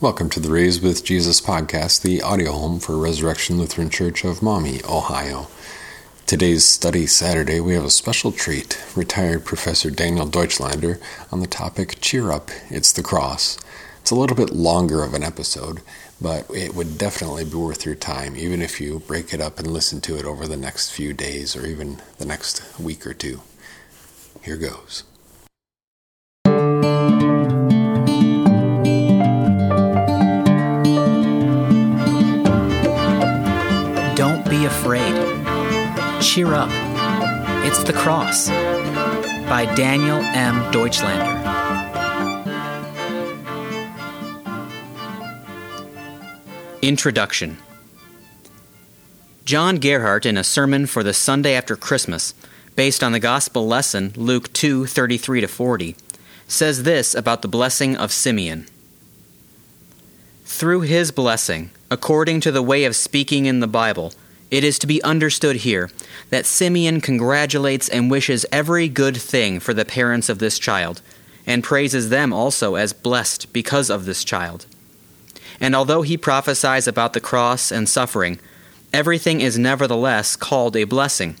Welcome to the Raised with Jesus podcast, the audio home for Resurrection Lutheran Church of Maumee, Ohio. Today's Study Saturday, we have a special treat. Retired Professor Daniel Deutschlander on the topic Cheer Up, It's the Cross. It's a little bit longer of an episode, but it would definitely be worth your time, even if you break it up and listen to it over the next few days or even the next week or two. Here goes. Afraid. Cheer up. It's the Cross by Daniel M. Deutschlander. Introduction John Gerhard, in a sermon for the Sunday after Christmas, based on the Gospel lesson Luke 2 33 40, says this about the blessing of Simeon. Through his blessing, according to the way of speaking in the Bible, it is to be understood here that Simeon congratulates and wishes every good thing for the parents of this child, and praises them also as blessed because of this child. And although he prophesies about the cross and suffering, everything is nevertheless called a blessing.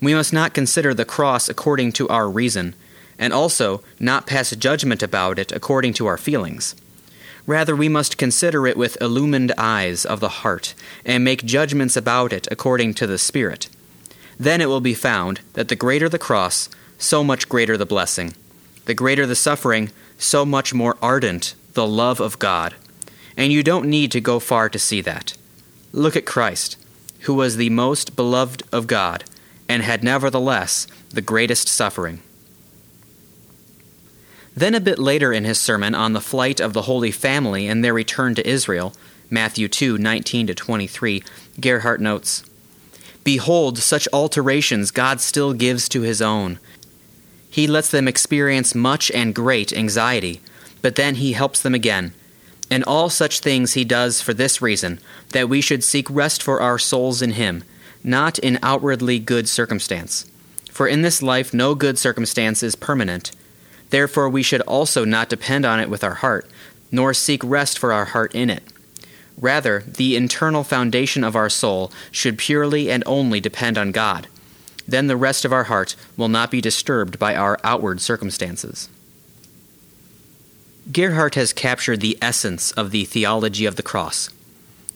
We must not consider the cross according to our reason, and also not pass judgment about it according to our feelings. Rather, we must consider it with illumined eyes of the heart, and make judgments about it according to the Spirit. Then it will be found that the greater the cross, so much greater the blessing. The greater the suffering, so much more ardent the love of God. And you don't need to go far to see that. Look at Christ, who was the most beloved of God, and had nevertheless the greatest suffering. Then, a bit later in his sermon on the flight of the Holy Family and their return to Israel, Matthew 2 19 23, Gerhard notes Behold, such alterations God still gives to his own. He lets them experience much and great anxiety, but then he helps them again. And all such things he does for this reason, that we should seek rest for our souls in him, not in outwardly good circumstance. For in this life no good circumstance is permanent Therefore, we should also not depend on it with our heart, nor seek rest for our heart in it. Rather, the internal foundation of our soul should purely and only depend on God. Then the rest of our heart will not be disturbed by our outward circumstances. Gerhard has captured the essence of the theology of the cross.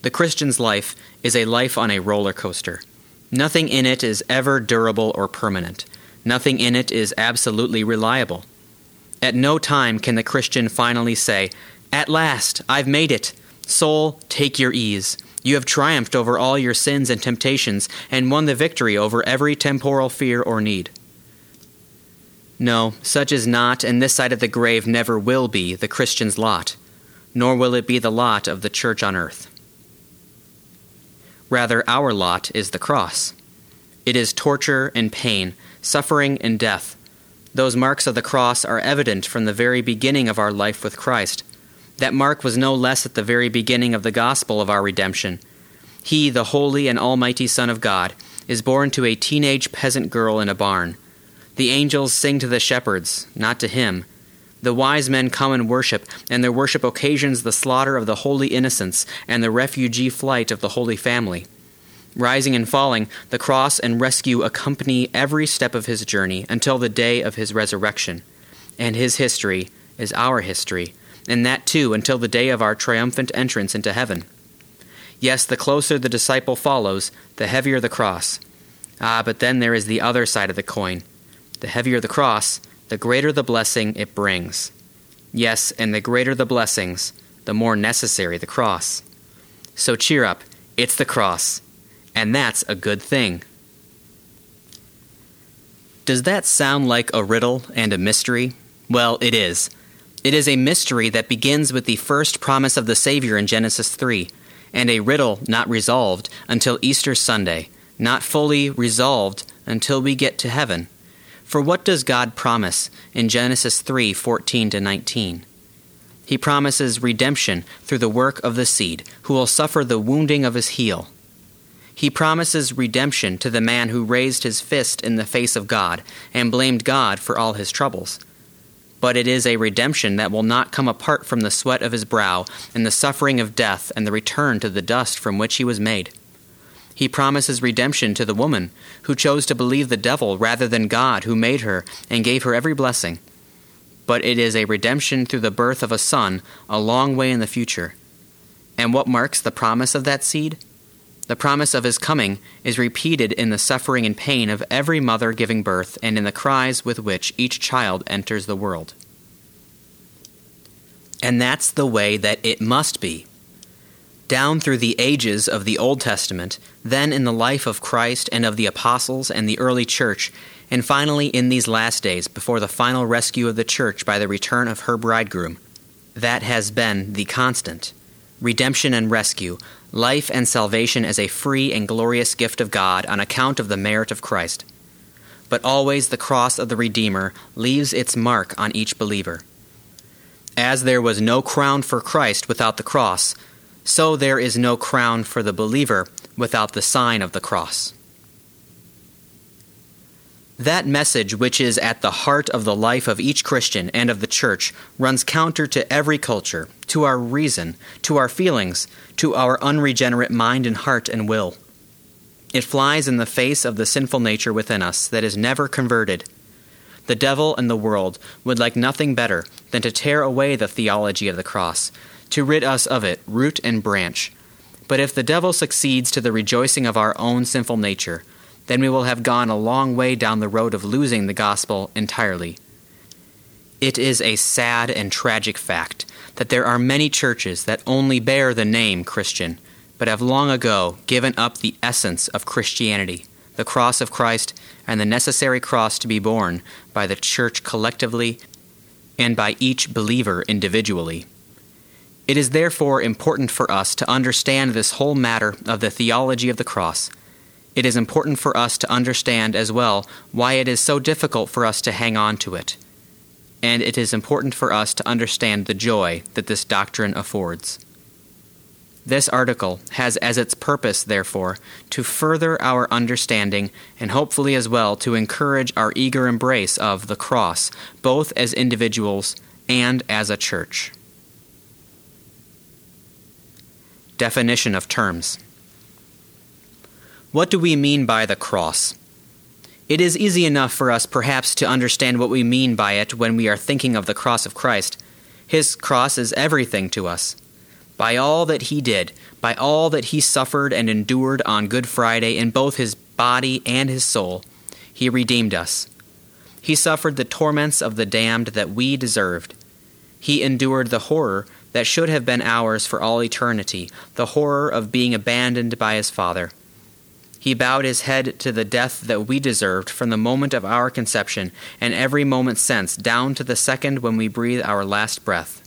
The Christian's life is a life on a roller coaster. Nothing in it is ever durable or permanent. Nothing in it is absolutely reliable. At no time can the Christian finally say, At last, I've made it. Soul, take your ease. You have triumphed over all your sins and temptations and won the victory over every temporal fear or need. No, such is not, and this side of the grave never will be, the Christian's lot, nor will it be the lot of the church on earth. Rather, our lot is the cross. It is torture and pain, suffering and death those marks of the cross are evident from the very beginning of our life with Christ. That mark was no less at the very beginning of the gospel of our redemption. He, the holy and almighty Son of God, is born to a teenage peasant girl in a barn. The angels sing to the shepherds, not to him. The wise men come and worship, and their worship occasions the slaughter of the holy innocents and the refugee flight of the Holy Family. Rising and falling, the cross and rescue accompany every step of his journey until the day of his resurrection. And his history is our history, and that too until the day of our triumphant entrance into heaven. Yes, the closer the disciple follows, the heavier the cross. Ah, but then there is the other side of the coin. The heavier the cross, the greater the blessing it brings. Yes, and the greater the blessings, the more necessary the cross. So cheer up, it's the cross and that's a good thing. Does that sound like a riddle and a mystery? Well, it is. It is a mystery that begins with the first promise of the Savior in Genesis 3, and a riddle not resolved until Easter Sunday, not fully resolved until we get to heaven. For what does God promise in Genesis 3 14 to 19? He promises redemption through the work of the seed, who will suffer the wounding of his heel. He promises redemption to the man who raised his fist in the face of God and blamed God for all his troubles. but it is a redemption that will not come apart from the sweat of his brow and the suffering of death and the return to the dust from which he was made. He promises redemption to the woman who chose to believe the devil rather than God who made her and gave her every blessing. But it is a redemption through the birth of a son a long way in the future. And what marks the promise of that seed? The promise of his coming is repeated in the suffering and pain of every mother giving birth and in the cries with which each child enters the world. And that's the way that it must be. Down through the ages of the Old Testament, then in the life of Christ and of the apostles and the early church, and finally in these last days before the final rescue of the church by the return of her bridegroom, that has been the constant redemption and rescue, life and salvation as a free and glorious gift of God on account of the merit of Christ. But always the cross of the Redeemer leaves its mark on each believer. As there was no crown for Christ without the cross, so there is no crown for the believer without the sign of the cross. That message, which is at the heart of the life of each Christian and of the church, runs counter to every culture, to our reason, to our feelings, to our unregenerate mind and heart and will. It flies in the face of the sinful nature within us that is never converted. The devil and the world would like nothing better than to tear away the theology of the cross, to rid us of it, root and branch. But if the devil succeeds to the rejoicing of our own sinful nature, then we will have gone a long way down the road of losing the gospel entirely. It is a sad and tragic fact that there are many churches that only bear the name Christian, but have long ago given up the essence of Christianity, the cross of Christ, and the necessary cross to be borne by the church collectively and by each believer individually. It is therefore important for us to understand this whole matter of the theology of the cross it is important for us to understand as well why it is so difficult for us to hang on to it. And it is important for us to understand the joy that this doctrine affords. This article has as its purpose, therefore, to further our understanding and hopefully as well to encourage our eager embrace of the cross, both as individuals and as a church. Definition of terms. What do we mean by the cross? It is easy enough for us perhaps to understand what we mean by it when we are thinking of the cross of Christ. His cross is everything to us. By all that he did, by all that he suffered and endured on Good Friday in both his body and his soul, he redeemed us. He suffered the torments of the damned that we deserved. He endured the horror that should have been ours for all eternity, the horror of being abandoned by his Father. He bowed his head to the death that we deserved from the moment of our conception and every moment since, down to the second when we breathe our last breath.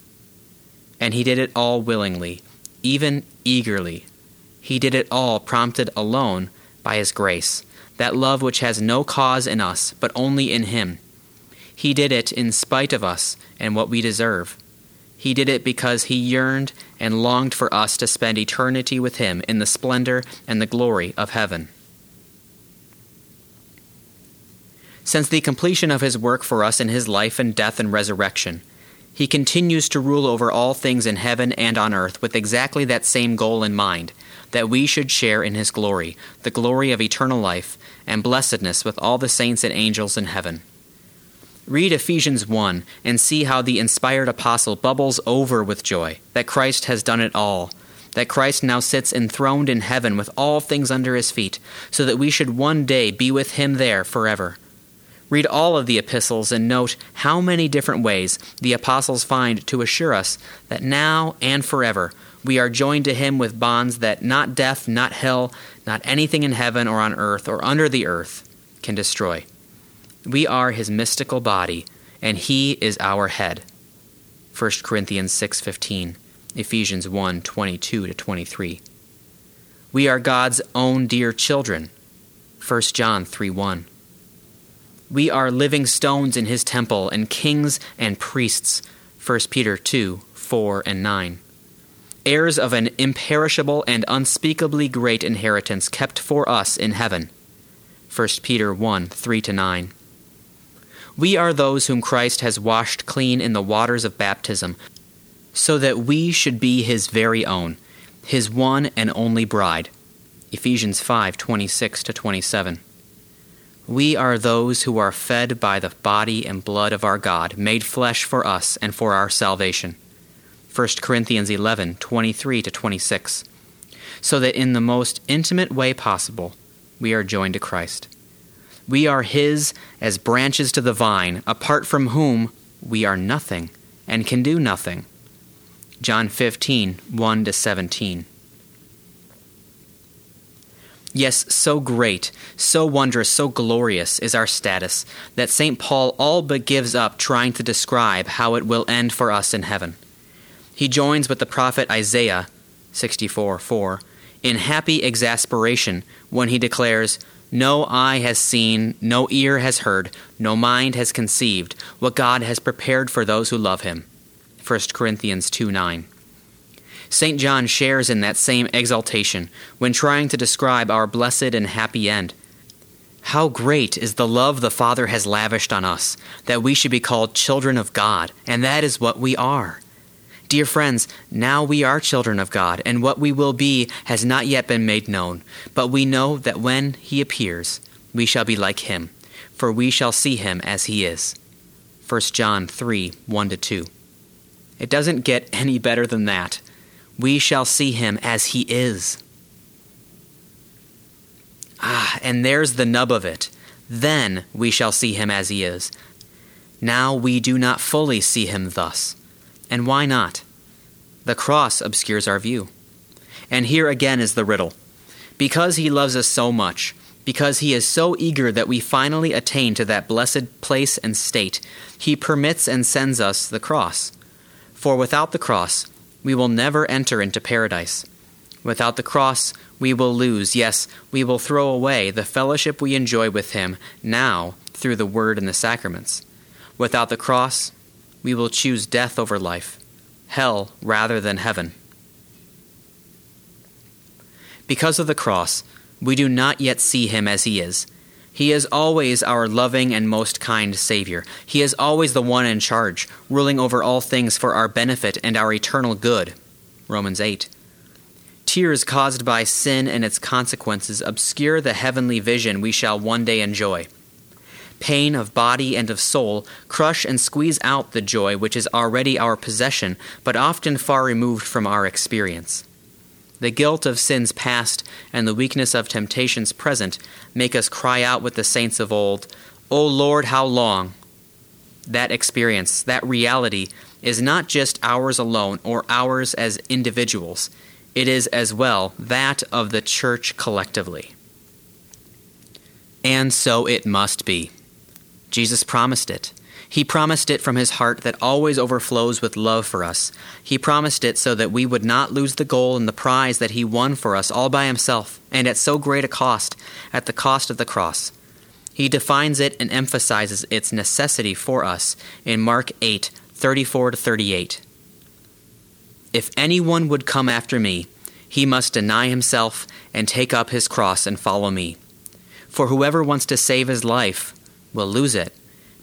And he did it all willingly, even eagerly. He did it all prompted alone by his grace, that love which has no cause in us, but only in him. He did it in spite of us and what we deserve. He did it because he yearned and longed for us to spend eternity with him in the splendor and the glory of heaven. Since the completion of his work for us in his life and death and resurrection, he continues to rule over all things in heaven and on earth with exactly that same goal in mind that we should share in his glory, the glory of eternal life, and blessedness with all the saints and angels in heaven. Read Ephesians 1 and see how the inspired apostle bubbles over with joy that Christ has done it all, that Christ now sits enthroned in heaven with all things under his feet, so that we should one day be with him there forever. Read all of the epistles and note how many different ways the apostles find to assure us that now and forever we are joined to him with bonds that not death, not hell, not anything in heaven or on earth or under the earth can destroy. We are his mystical body, and he is our head. 1 Corinthians 6:15, Ephesians 1:22 to 23. We are God's own dear children. 1 John 3:1. We are living stones in his temple and kings and priests. 1 Peter 2 4 and 9. Heirs of an imperishable and unspeakably great inheritance kept for us in heaven. 1 Peter 1 3 9. We are those whom Christ has washed clean in the waters of baptism, so that we should be his very own, his one and only bride. Ephesians 5:26 to 27. We are those who are fed by the body and blood of our God, made flesh for us and for our salvation. 1 Corinthians 11:23 to 26. So that in the most intimate way possible, we are joined to Christ. We are his as branches to the vine, apart from whom we are nothing and can do nothing. John 15, 1 to 17. Yes, so great, so wondrous, so glorious is our status that St. Paul all but gives up trying to describe how it will end for us in heaven. He joins with the prophet Isaiah 64 4 in happy exasperation when he declares, No eye has seen, no ear has heard, no mind has conceived what God has prepared for those who love him. 1 Corinthians 2 9. St. John shares in that same exaltation when trying to describe our blessed and happy end. How great is the love the Father has lavished on us, that we should be called children of God, and that is what we are. Dear friends, now we are children of God, and what we will be has not yet been made known. But we know that when He appears, we shall be like Him, for we shall see Him as He is. 1 John 3 1 2. It doesn't get any better than that. We shall see Him as He is. Ah, and there's the nub of it. Then we shall see Him as He is. Now we do not fully see Him thus. And why not? The cross obscures our view. And here again is the riddle. Because he loves us so much, because he is so eager that we finally attain to that blessed place and state, he permits and sends us the cross. For without the cross, we will never enter into paradise. Without the cross, we will lose, yes, we will throw away the fellowship we enjoy with him now through the word and the sacraments. Without the cross, we will choose death over life, hell rather than heaven. Because of the cross, we do not yet see him as he is. He is always our loving and most kind Savior. He is always the one in charge, ruling over all things for our benefit and our eternal good. Romans 8. Tears caused by sin and its consequences obscure the heavenly vision we shall one day enjoy pain of body and of soul, crush and squeeze out the joy which is already our possession, but often far removed from our experience. The guilt of sins past and the weakness of temptations present make us cry out with the saints of old, O Lord, how long? That experience, that reality, is not just ours alone or ours as individuals, it is as well that of the church collectively. And so it must be. Jesus promised it. He promised it from his heart that always overflows with love for us. He promised it so that we would not lose the goal and the prize that he won for us all by himself, and at so great a cost, at the cost of the cross. He defines it and emphasizes its necessity for us in Mark 8 34 to 38. If anyone would come after me, he must deny himself and take up his cross and follow me. For whoever wants to save his life will lose it,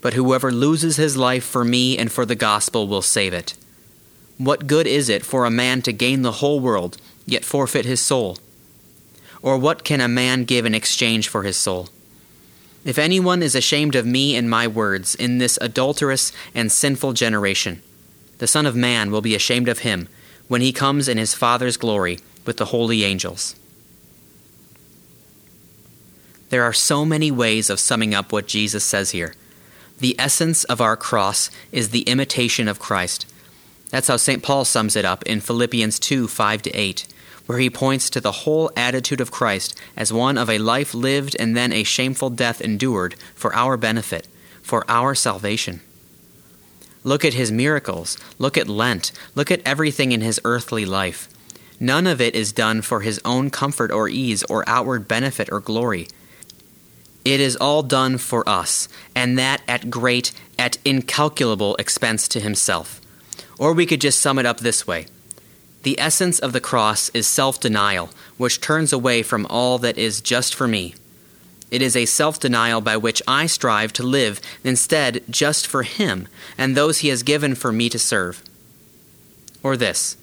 but whoever loses his life for me and for the gospel will save it. What good is it for a man to gain the whole world, yet forfeit his soul? Or what can a man give in exchange for his soul? If anyone is ashamed of me and my words in this adulterous and sinful generation, the Son of Man will be ashamed of him when he comes in his Father's glory with the holy angels. There are so many ways of summing up what Jesus says here. The essence of our cross is the imitation of Christ. That's how St. Paul sums it up in Philippians 2 5 to 8, where he points to the whole attitude of Christ as one of a life lived and then a shameful death endured for our benefit, for our salvation. Look at his miracles. Look at Lent. Look at everything in his earthly life. None of it is done for his own comfort or ease or outward benefit or glory. It is all done for us, and that at great, at incalculable expense to himself. Or we could just sum it up this way The essence of the cross is self denial, which turns away from all that is just for me. It is a self denial by which I strive to live instead just for Him and those He has given for me to serve. Or this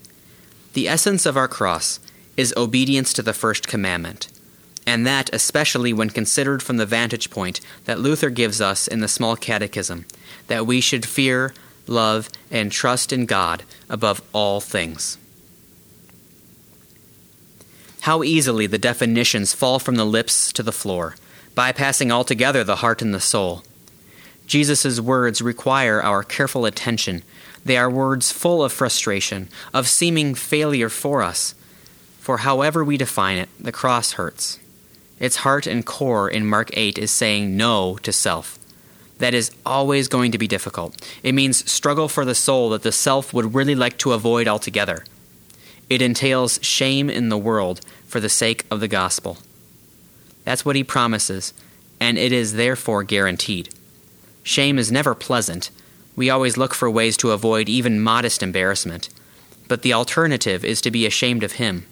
The essence of our cross is obedience to the first commandment, and that especially when considered from the vantage point that Luther gives us in the Small Catechism that we should fear, love, and trust in God above all things. How easily the definitions fall from the lips to the floor bypassing altogether the heart and the soul. Jesus' words require our careful attention. They are words full of frustration, of seeming failure for us. For however we define it, the cross hurts. Its heart and core in Mark 8 is saying no to self. That is always going to be difficult. It means struggle for the soul that the self would really like to avoid altogether. It entails shame in the world for the sake of the gospel. That's what he promises, and it is therefore guaranteed. Shame is never pleasant. We always look for ways to avoid even modest embarrassment. But the alternative is to be ashamed of him.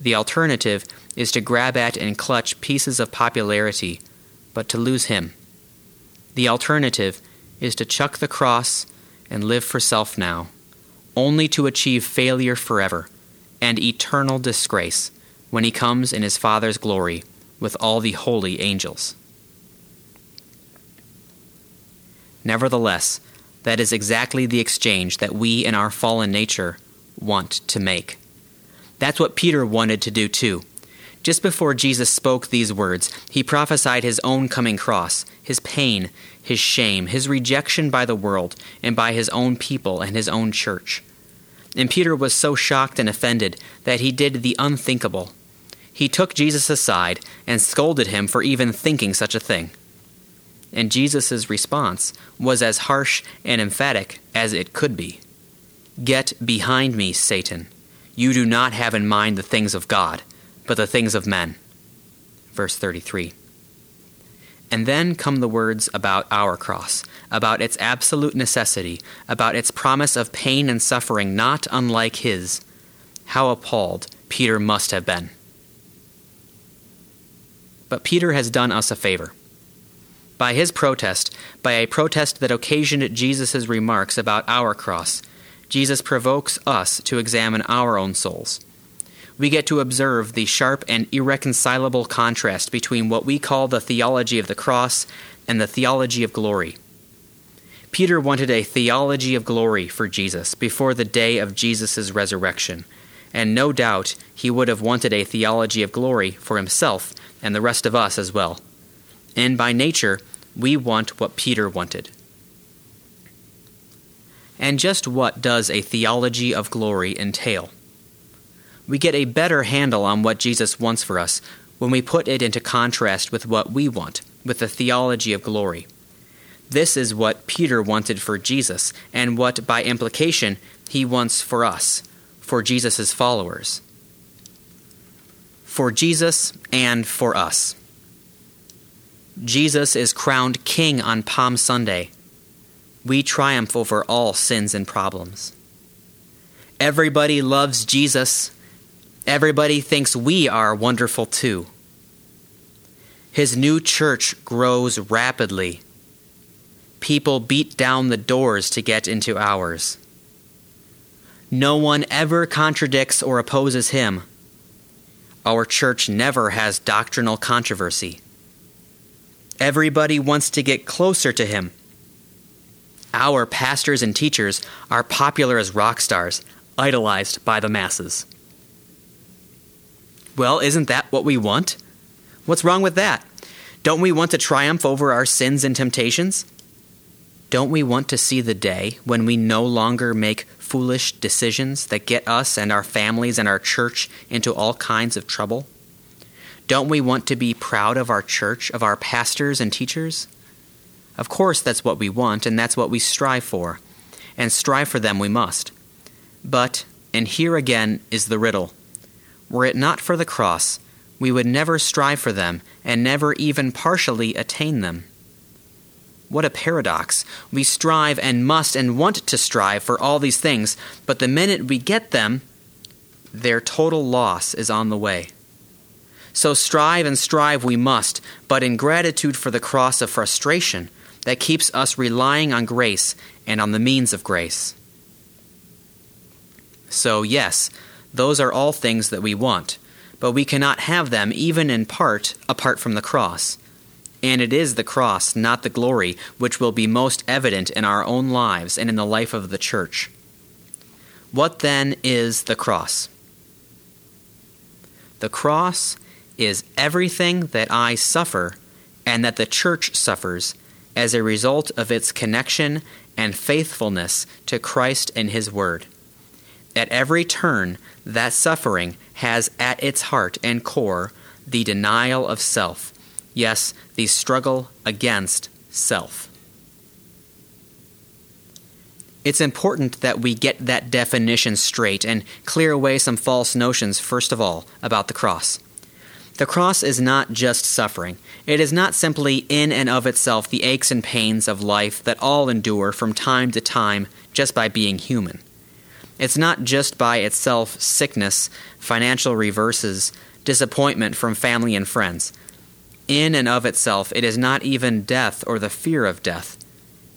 The alternative is to grab at and clutch pieces of popularity, but to lose him. The alternative is to chuck the cross and live for self now, only to achieve failure forever and eternal disgrace when he comes in his Father's glory with all the holy angels. Nevertheless, that is exactly the exchange that we in our fallen nature want to make. That's what Peter wanted to do too. Just before Jesus spoke these words, he prophesied his own coming cross, his pain, his shame, his rejection by the world and by his own people and his own church. And Peter was so shocked and offended that he did the unthinkable he took Jesus aside and scolded him for even thinking such a thing. And Jesus' response was as harsh and emphatic as it could be Get behind me, Satan. You do not have in mind the things of God, but the things of men. Verse 33. And then come the words about our cross, about its absolute necessity, about its promise of pain and suffering not unlike his. How appalled Peter must have been. But Peter has done us a favor. By his protest, by a protest that occasioned Jesus' remarks about our cross, Jesus provokes us to examine our own souls. We get to observe the sharp and irreconcilable contrast between what we call the theology of the cross and the theology of glory. Peter wanted a theology of glory for Jesus before the day of Jesus' resurrection, and no doubt he would have wanted a theology of glory for himself and the rest of us as well. And by nature, we want what Peter wanted. And just what does a theology of glory entail? We get a better handle on what Jesus wants for us when we put it into contrast with what we want, with the theology of glory. This is what Peter wanted for Jesus, and what, by implication, he wants for us, for Jesus' followers for Jesus and for us. Jesus is crowned King on Palm Sunday. We triumph over all sins and problems. Everybody loves Jesus. Everybody thinks we are wonderful too. His new church grows rapidly. People beat down the doors to get into ours. No one ever contradicts or opposes him. Our church never has doctrinal controversy. Everybody wants to get closer to Him. Our pastors and teachers are popular as rock stars, idolized by the masses. Well, isn't that what we want? What's wrong with that? Don't we want to triumph over our sins and temptations? Don't we want to see the day when we no longer make foolish decisions that get us and our families and our church into all kinds of trouble? Don't we want to be proud of our church, of our pastors and teachers? Of course, that's what we want, and that's what we strive for. And strive for them we must. But, and here again is the riddle were it not for the cross, we would never strive for them and never even partially attain them. What a paradox. We strive and must and want to strive for all these things, but the minute we get them, their total loss is on the way. So strive and strive we must, but in gratitude for the cross of frustration that keeps us relying on grace and on the means of grace. So, yes, those are all things that we want, but we cannot have them, even in part, apart from the cross. And it is the cross, not the glory, which will be most evident in our own lives and in the life of the church. What then is the cross? The cross is everything that I suffer and that the church suffers as a result of its connection and faithfulness to Christ and His Word. At every turn, that suffering has at its heart and core the denial of self. Yes, the struggle against self. It's important that we get that definition straight and clear away some false notions, first of all, about the cross. The cross is not just suffering. It is not simply in and of itself the aches and pains of life that all endure from time to time just by being human. It's not just by itself sickness, financial reverses, disappointment from family and friends. In and of itself, it is not even death or the fear of death.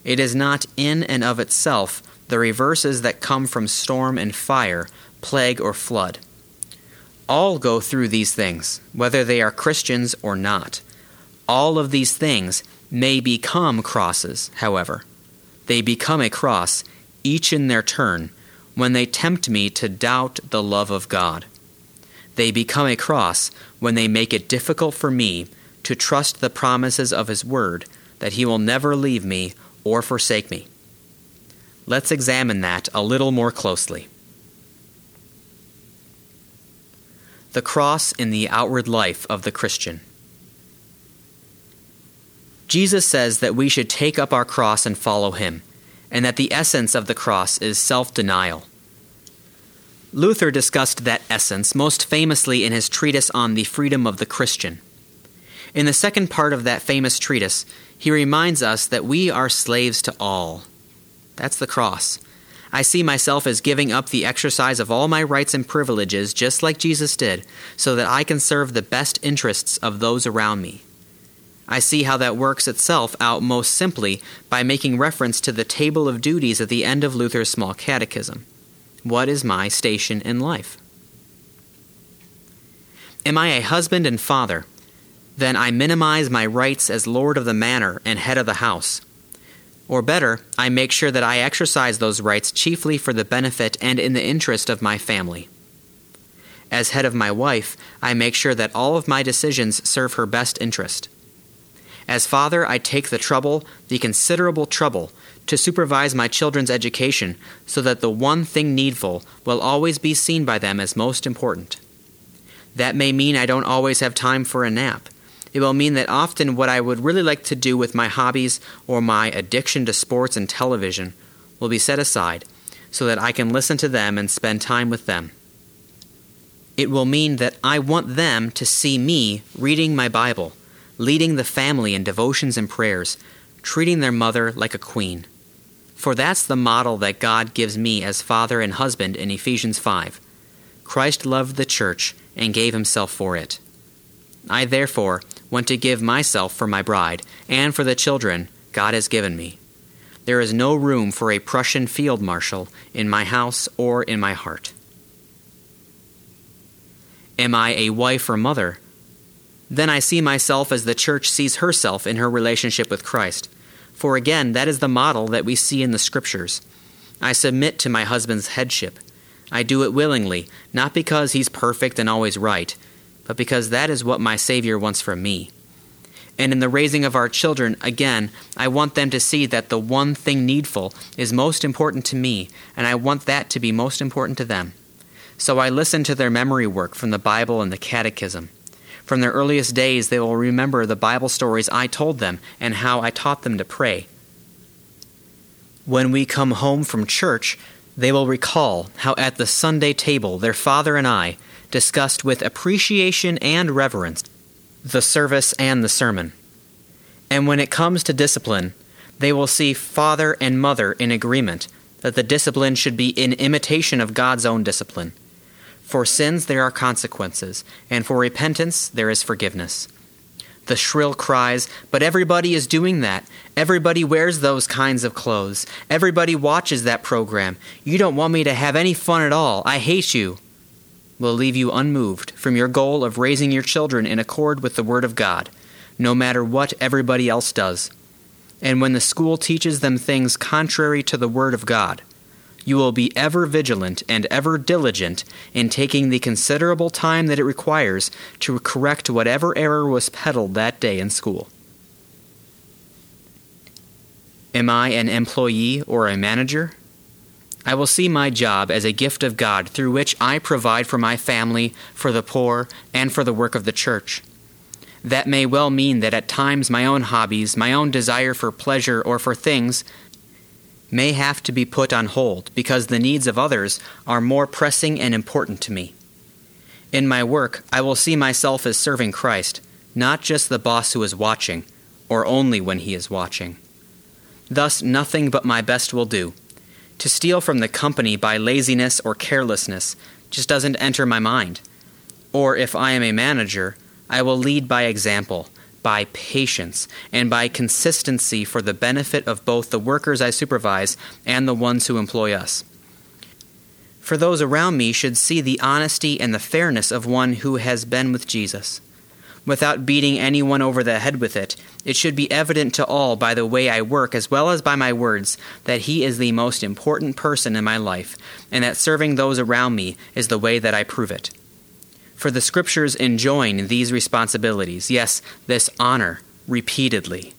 It is not in and of itself the reverses that come from storm and fire, plague or flood. All go through these things, whether they are Christians or not. All of these things may become crosses, however. They become a cross, each in their turn, when they tempt me to doubt the love of God. They become a cross when they make it difficult for me to trust the promises of His Word that He will never leave me or forsake me. Let's examine that a little more closely. The cross in the outward life of the Christian. Jesus says that we should take up our cross and follow him, and that the essence of the cross is self denial. Luther discussed that essence most famously in his treatise on the freedom of the Christian. In the second part of that famous treatise, he reminds us that we are slaves to all. That's the cross. I see myself as giving up the exercise of all my rights and privileges, just like Jesus did, so that I can serve the best interests of those around me. I see how that works itself out most simply by making reference to the table of duties at the end of Luther's small catechism. What is my station in life? Am I a husband and father? Then I minimize my rights as lord of the manor and head of the house. Or better, I make sure that I exercise those rights chiefly for the benefit and in the interest of my family. As head of my wife, I make sure that all of my decisions serve her best interest. As father, I take the trouble, the considerable trouble, to supervise my children's education so that the one thing needful will always be seen by them as most important. That may mean I don't always have time for a nap, it will mean that often what I would really like to do with my hobbies or my addiction to sports and television will be set aside so that I can listen to them and spend time with them. It will mean that I want them to see me reading my Bible, leading the family in devotions and prayers, treating their mother like a queen. For that's the model that God gives me as father and husband in Ephesians 5. Christ loved the church and gave himself for it. I therefore want to give myself for my bride and for the children God has given me. There is no room for a Prussian field marshal in my house or in my heart. Am I a wife or mother? Then I see myself as the church sees herself in her relationship with Christ. For again, that is the model that we see in the Scriptures. I submit to my husband's headship. I do it willingly, not because he's perfect and always right, but because that is what my Savior wants from me. And in the raising of our children, again, I want them to see that the one thing needful is most important to me, and I want that to be most important to them. So I listen to their memory work from the Bible and the Catechism. From their earliest days, they will remember the Bible stories I told them and how I taught them to pray. When we come home from church, they will recall how at the Sunday table their father and I discussed with appreciation and reverence the service and the sermon. And when it comes to discipline, they will see father and mother in agreement that the discipline should be in imitation of God's own discipline. For sins there are consequences, and for repentance there is forgiveness. The shrill cries, But everybody is doing that. Everybody wears those kinds of clothes. Everybody watches that program. You don't want me to have any fun at all. I hate you. Will leave you unmoved from your goal of raising your children in accord with the Word of God, no matter what everybody else does. And when the school teaches them things contrary to the Word of God, you will be ever vigilant and ever diligent in taking the considerable time that it requires to correct whatever error was peddled that day in school. Am I an employee or a manager? I will see my job as a gift of God through which I provide for my family, for the poor, and for the work of the church. That may well mean that at times my own hobbies, my own desire for pleasure or for things, may have to be put on hold because the needs of others are more pressing and important to me. In my work, I will see myself as serving Christ, not just the boss who is watching, or only when he is watching. Thus, nothing but my best will do. To steal from the company by laziness or carelessness just doesn't enter my mind. Or if I am a manager, I will lead by example by patience, and by consistency for the benefit of both the workers I supervise and the ones who employ us. For those around me should see the honesty and the fairness of one who has been with Jesus. Without beating anyone over the head with it, it should be evident to all by the way I work as well as by my words that he is the most important person in my life, and that serving those around me is the way that I prove it. For the Scriptures enjoin these responsibilities, yes, this honor, repeatedly.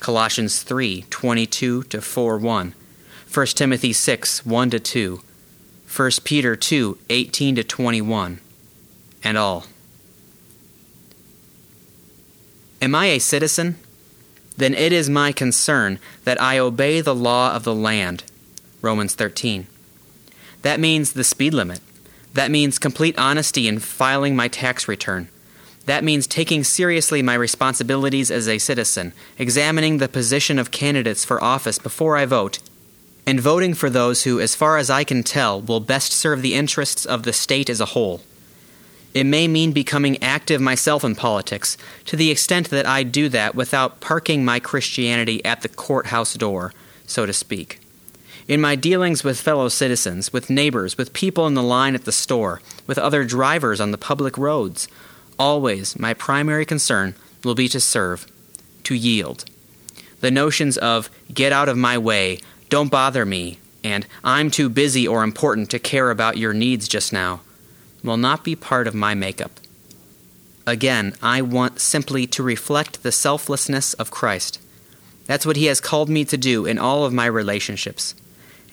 Colossians 3 22 to 4 1, 1 Timothy 6 1 to 2, 1 Peter 2 18 to 21, and all. Am I a citizen? Then it is my concern that I obey the law of the land. Romans 13. That means the speed limit that means complete honesty in filing my tax return. That means taking seriously my responsibilities as a citizen, examining the position of candidates for office before I vote, and voting for those who, as far as I can tell, will best serve the interests of the state as a whole. It may mean becoming active myself in politics, to the extent that I do that without parking my Christianity at the courthouse door, so to speak. In my dealings with fellow citizens, with neighbors, with people in the line at the store, with other drivers on the public roads, always my primary concern will be to serve, to yield. The notions of get out of my way, don't bother me, and I'm too busy or important to care about your needs just now will not be part of my makeup. Again, I want simply to reflect the selflessness of Christ. That's what He has called me to do in all of my relationships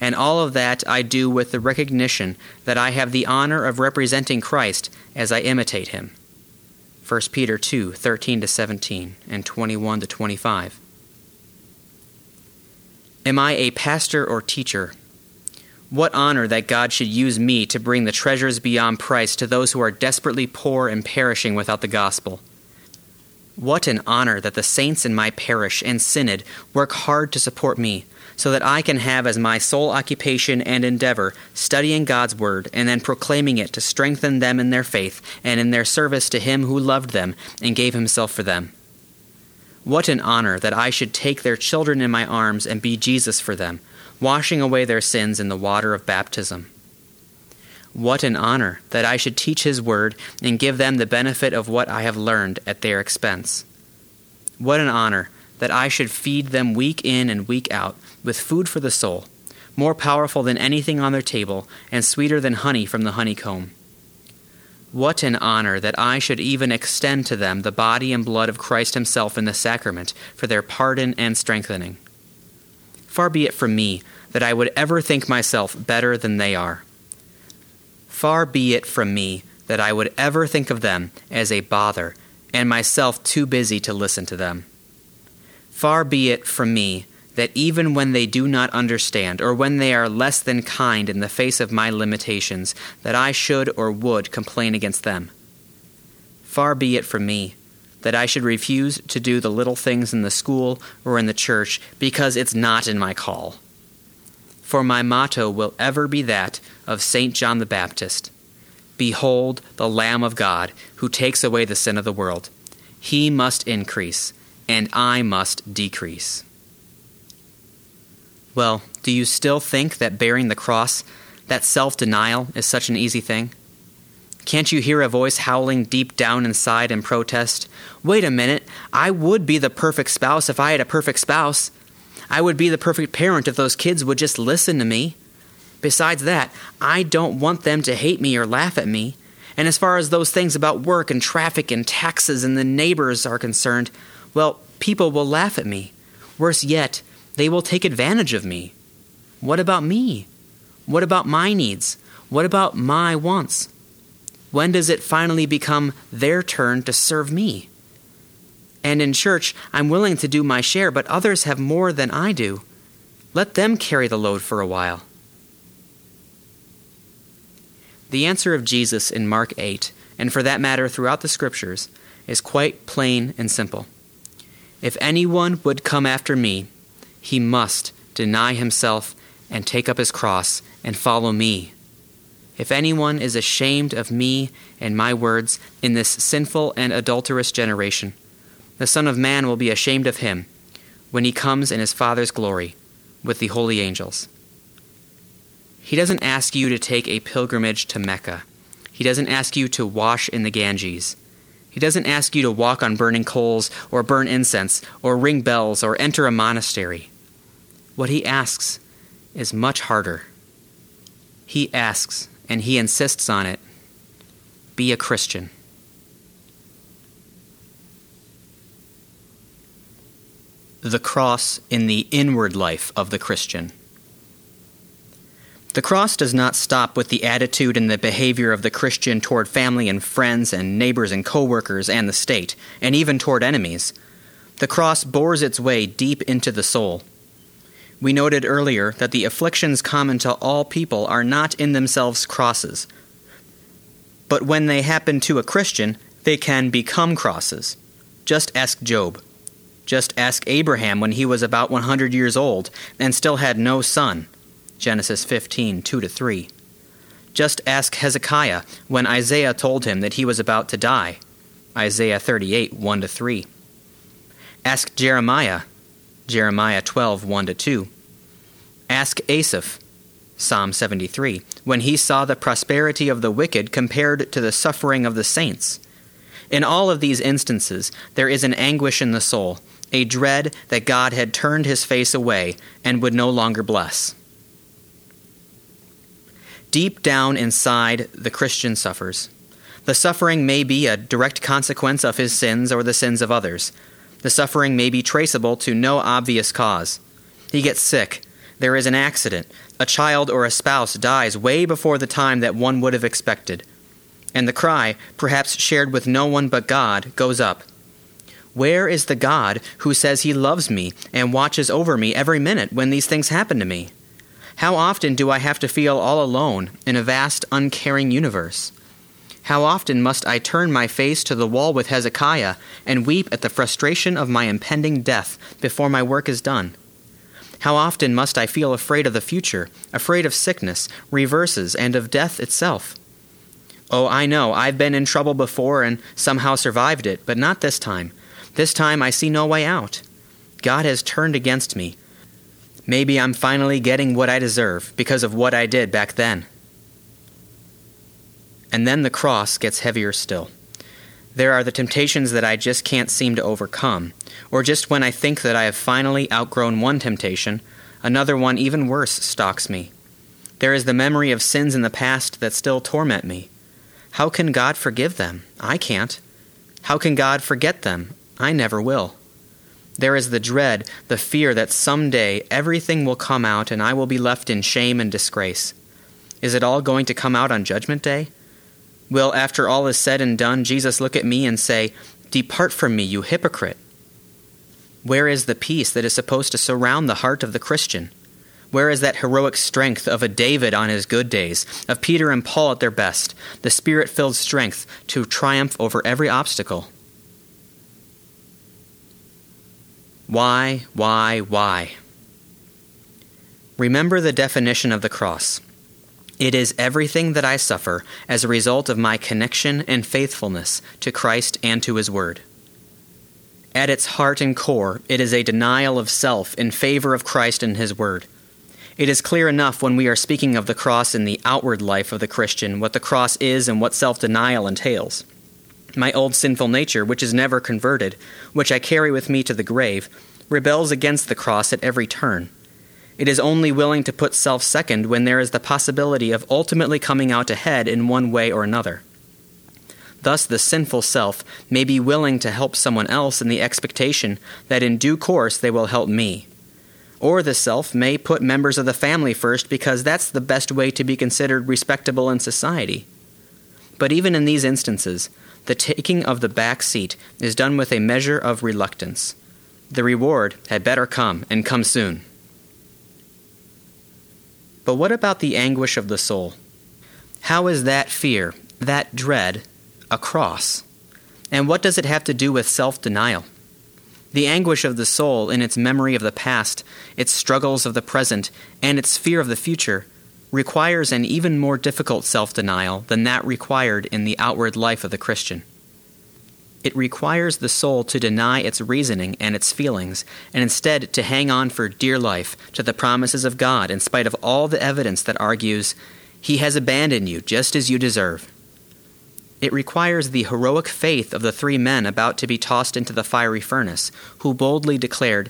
and all of that I do with the recognition that I have the honor of representing Christ as I imitate him. 1 Peter 2 13 to 17 and 21 to 25. Am I a pastor or teacher? What honor that God should use me to bring the treasures beyond price to those who are desperately poor and perishing without the gospel. What an honor that the saints in my parish and synod work hard to support me so that I can have as my sole occupation and endeavor studying God's Word and then proclaiming it to strengthen them in their faith and in their service to Him who loved them and gave Himself for them. What an honor that I should take their children in my arms and be Jesus for them, washing away their sins in the water of baptism. What an honor that I should teach His Word and give them the benefit of what I have learned at their expense. What an honor that I should feed them week in and week out with food for the soul, more powerful than anything on their table, and sweeter than honey from the honeycomb. What an honor that I should even extend to them the body and blood of Christ Himself in the sacrament for their pardon and strengthening. Far be it from me that I would ever think myself better than they are. Far be it from me that I would ever think of them as a bother, and myself too busy to listen to them. Far be it from me that even when they do not understand, or when they are less than kind in the face of my limitations, that I should or would complain against them. Far be it from me that I should refuse to do the little things in the school or in the church because it's not in my call. For my motto will ever be that of St. John the Baptist Behold the Lamb of God, who takes away the sin of the world. He must increase, and I must decrease. Well, do you still think that bearing the cross, that self denial, is such an easy thing? Can't you hear a voice howling deep down inside in protest? Wait a minute, I would be the perfect spouse if I had a perfect spouse. I would be the perfect parent if those kids would just listen to me. Besides that, I don't want them to hate me or laugh at me. And as far as those things about work and traffic and taxes and the neighbors are concerned, well, people will laugh at me. Worse yet, they will take advantage of me. What about me? What about my needs? What about my wants? When does it finally become their turn to serve me? And in church, I'm willing to do my share, but others have more than I do. Let them carry the load for a while. The answer of Jesus in Mark 8, and for that matter throughout the Scriptures, is quite plain and simple. If anyone would come after me, he must deny himself and take up his cross and follow me. If anyone is ashamed of me and my words in this sinful and adulterous generation, the Son of Man will be ashamed of him when he comes in his Father's glory with the holy angels. He doesn't ask you to take a pilgrimage to Mecca. He doesn't ask you to wash in the Ganges. He doesn't ask you to walk on burning coals or burn incense or ring bells or enter a monastery. What he asks is much harder. He asks, and he insists on it be a Christian. The cross in the inward life of the Christian. The cross does not stop with the attitude and the behavior of the Christian toward family and friends and neighbors and coworkers and the state, and even toward enemies. The cross bores its way deep into the soul. We noted earlier that the afflictions common to all people are not in themselves crosses. But when they happen to a Christian, they can become crosses. Just ask Job. Just ask Abraham when he was about 100 years old and still had no son. Genesis 15, 2 3. Just ask Hezekiah when Isaiah told him that he was about to die. Isaiah 38, 1 3. Ask Jeremiah. Jeremiah 12, 1 2. Ask Asaph. Psalm 73, when he saw the prosperity of the wicked compared to the suffering of the saints. In all of these instances, there is an anguish in the soul, a dread that God had turned his face away and would no longer bless. Deep down inside, the Christian suffers. The suffering may be a direct consequence of his sins or the sins of others. The suffering may be traceable to no obvious cause. He gets sick. There is an accident. A child or a spouse dies way before the time that one would have expected. And the cry, perhaps shared with no one but God, goes up Where is the God who says he loves me and watches over me every minute when these things happen to me? How often do I have to feel all alone in a vast, uncaring universe? How often must I turn my face to the wall with Hezekiah and weep at the frustration of my impending death before my work is done? How often must I feel afraid of the future, afraid of sickness, reverses, and of death itself? Oh, I know, I've been in trouble before and somehow survived it, but not this time. This time I see no way out. God has turned against me, Maybe I'm finally getting what I deserve because of what I did back then. And then the cross gets heavier still. There are the temptations that I just can't seem to overcome, or just when I think that I have finally outgrown one temptation, another one even worse stalks me. There is the memory of sins in the past that still torment me. How can God forgive them? I can't. How can God forget them? I never will. There is the dread, the fear that someday everything will come out and I will be left in shame and disgrace. Is it all going to come out on Judgment Day? Will, after all is said and done, Jesus look at me and say, Depart from me, you hypocrite? Where is the peace that is supposed to surround the heart of the Christian? Where is that heroic strength of a David on his good days, of Peter and Paul at their best, the spirit filled strength to triumph over every obstacle? Why, why, why? Remember the definition of the cross It is everything that I suffer as a result of my connection and faithfulness to Christ and to His Word. At its heart and core, it is a denial of self in favor of Christ and His Word. It is clear enough when we are speaking of the cross in the outward life of the Christian what the cross is and what self denial entails. My old sinful nature, which is never converted, which I carry with me to the grave, rebels against the cross at every turn. It is only willing to put self second when there is the possibility of ultimately coming out ahead in one way or another. Thus, the sinful self may be willing to help someone else in the expectation that in due course they will help me. Or the self may put members of the family first because that's the best way to be considered respectable in society. But even in these instances, the taking of the back seat is done with a measure of reluctance. The reward had better come, and come soon. But what about the anguish of the soul? How is that fear, that dread, a cross? And what does it have to do with self denial? The anguish of the soul in its memory of the past, its struggles of the present, and its fear of the future requires an even more difficult self denial than that required in the outward life of the Christian. It requires the soul to deny its reasoning and its feelings, and instead to hang on for dear life to the promises of God in spite of all the evidence that argues, He has abandoned you just as you deserve. It requires the heroic faith of the three men about to be tossed into the fiery furnace, who boldly declared,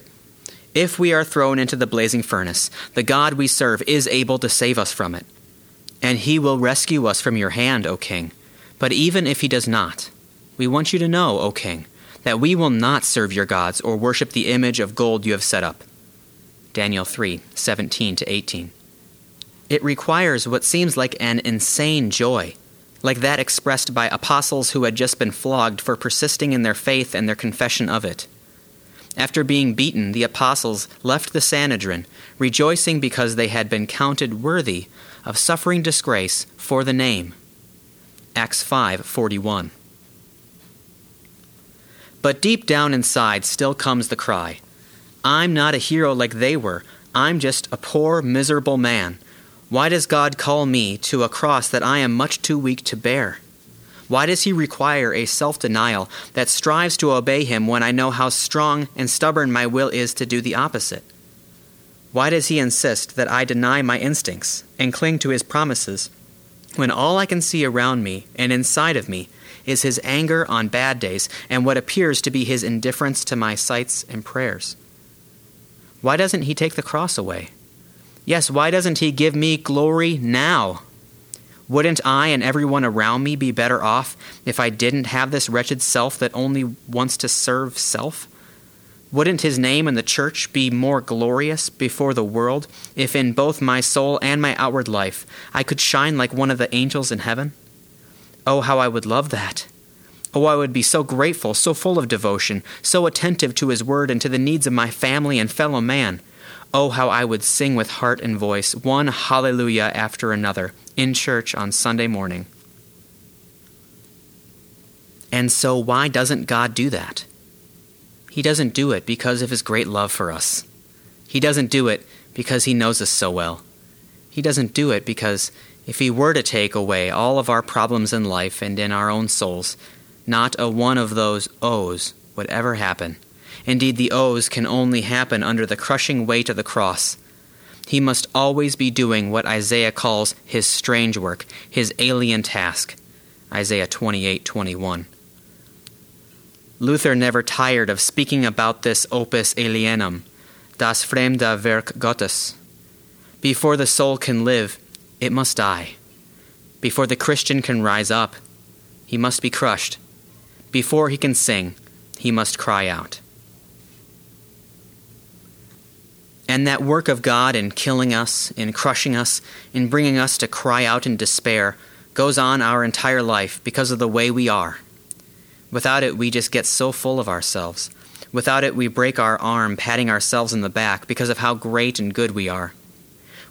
If we are thrown into the blazing furnace, the God we serve is able to save us from it. And he will rescue us from your hand, O king. But even if he does not, we want you to know, O king, that we will not serve your gods or worship the image of gold you have set up. Daniel 3 17 to 18. It requires what seems like an insane joy, like that expressed by apostles who had just been flogged for persisting in their faith and their confession of it. After being beaten, the apostles left the Sanhedrin, rejoicing because they had been counted worthy of suffering disgrace for the name. Acts 5:41. But deep down inside still comes the cry I'm not a hero like they were. I'm just a poor, miserable man. Why does God call me to a cross that I am much too weak to bear? Why does He require a self denial that strives to obey Him when I know how strong and stubborn my will is to do the opposite? Why does He insist that I deny my instincts and cling to His promises when all I can see around me and inside of me is his anger on bad days and what appears to be his indifference to my sights and prayers. Why doesn't he take the cross away? Yes, why doesn't he give me glory now? Wouldn't I and everyone around me be better off if I didn't have this wretched self that only wants to serve self? Wouldn't his name in the church be more glorious before the world if in both my soul and my outward life I could shine like one of the angels in heaven? Oh, how I would love that! Oh, I would be so grateful, so full of devotion, so attentive to His Word and to the needs of my family and fellow man. Oh, how I would sing with heart and voice, one hallelujah after another, in church on Sunday morning. And so, why doesn't God do that? He doesn't do it because of His great love for us. He doesn't do it because He knows us so well. He doesn't do it because if He were to take away all of our problems in life and in our own souls, not a one of those O's would ever happen. Indeed, the O's can only happen under the crushing weight of the cross. He must always be doing what Isaiah calls his strange work, his alien task. Isaiah 28:21. Luther never tired of speaking about this opus alienum, das fremde Werk Gottes. Before the soul can live, it must die. Before the Christian can rise up, he must be crushed. Before he can sing, he must cry out. And that work of God in killing us, in crushing us, in bringing us to cry out in despair goes on our entire life because of the way we are. Without it, we just get so full of ourselves. Without it, we break our arm patting ourselves in the back because of how great and good we are.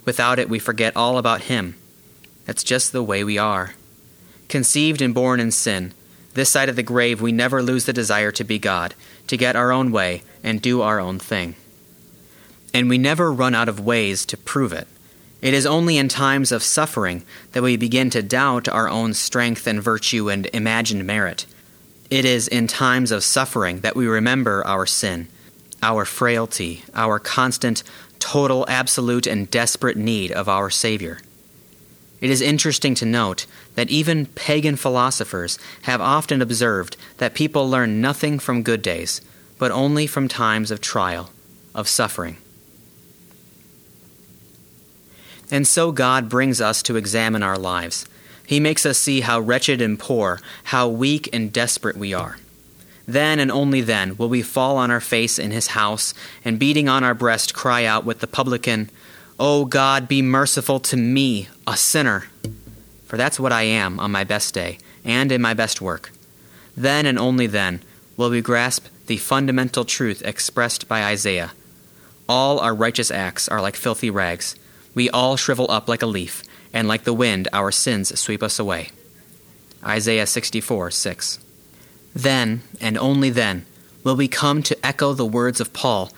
Without it, we forget all about Him. That's just the way we are. Conceived and born in sin, this side of the grave, we never lose the desire to be God, to get our own way and do our own thing. And we never run out of ways to prove it. It is only in times of suffering that we begin to doubt our own strength and virtue and imagined merit. It is in times of suffering that we remember our sin, our frailty, our constant, total, absolute, and desperate need of our Savior. It is interesting to note that even pagan philosophers have often observed that people learn nothing from good days, but only from times of trial, of suffering. And so God brings us to examine our lives. He makes us see how wretched and poor, how weak and desperate we are. Then and only then will we fall on our face in His house and beating on our breast cry out with the publican, O God, be merciful to me, a sinner. For that's what I am on my best day and in my best work. Then and only then will we grasp the fundamental truth expressed by Isaiah. All our righteous acts are like filthy rags we all shrivel up like a leaf, and like the wind our sins sweep us away. Isaiah 64 6. Then, and only then, will we come to echo the words of Paul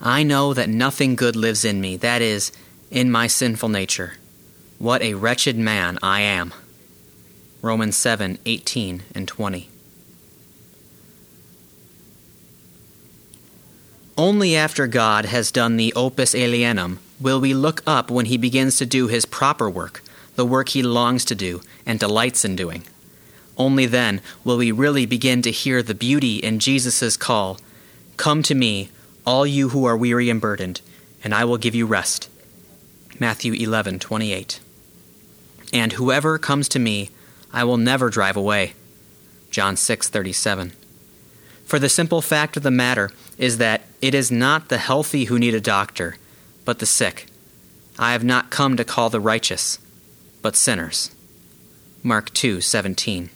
I know that nothing good lives in me, that is, in my sinful nature. What a wretched man I am. Romans 7 18 and 20. Only after God has done the opus alienum will we look up when he begins to do his proper work, the work he longs to do and delights in doing. Only then will we really begin to hear the beauty in Jesus' call Come to me, all you who are weary and burdened, and I will give you rest. Matthew 11:28. And whoever comes to me, I will never drive away. John 6:37. For the simple fact of the matter is that it is not the healthy who need a doctor, but the sick. I have not come to call the righteous, but sinners. Mark 2:17.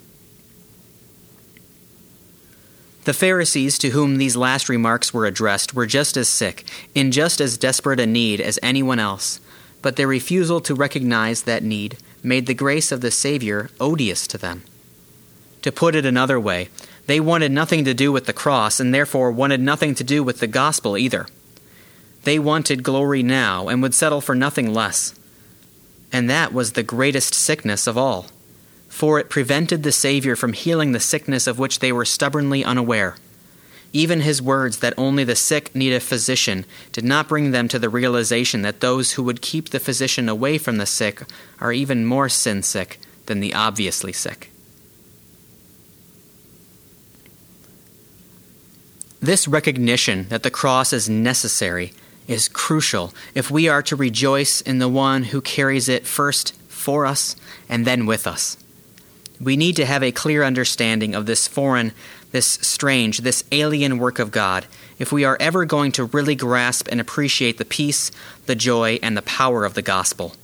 The Pharisees to whom these last remarks were addressed were just as sick, in just as desperate a need as anyone else, but their refusal to recognize that need made the grace of the Savior odious to them. To put it another way, they wanted nothing to do with the cross and therefore wanted nothing to do with the gospel either. They wanted glory now and would settle for nothing less. And that was the greatest sickness of all, for it prevented the Savior from healing the sickness of which they were stubbornly unaware. Even his words that only the sick need a physician did not bring them to the realization that those who would keep the physician away from the sick are even more sin sick than the obviously sick. This recognition that the cross is necessary is crucial if we are to rejoice in the one who carries it first for us and then with us. We need to have a clear understanding of this foreign, this strange, this alien work of God if we are ever going to really grasp and appreciate the peace, the joy, and the power of the gospel.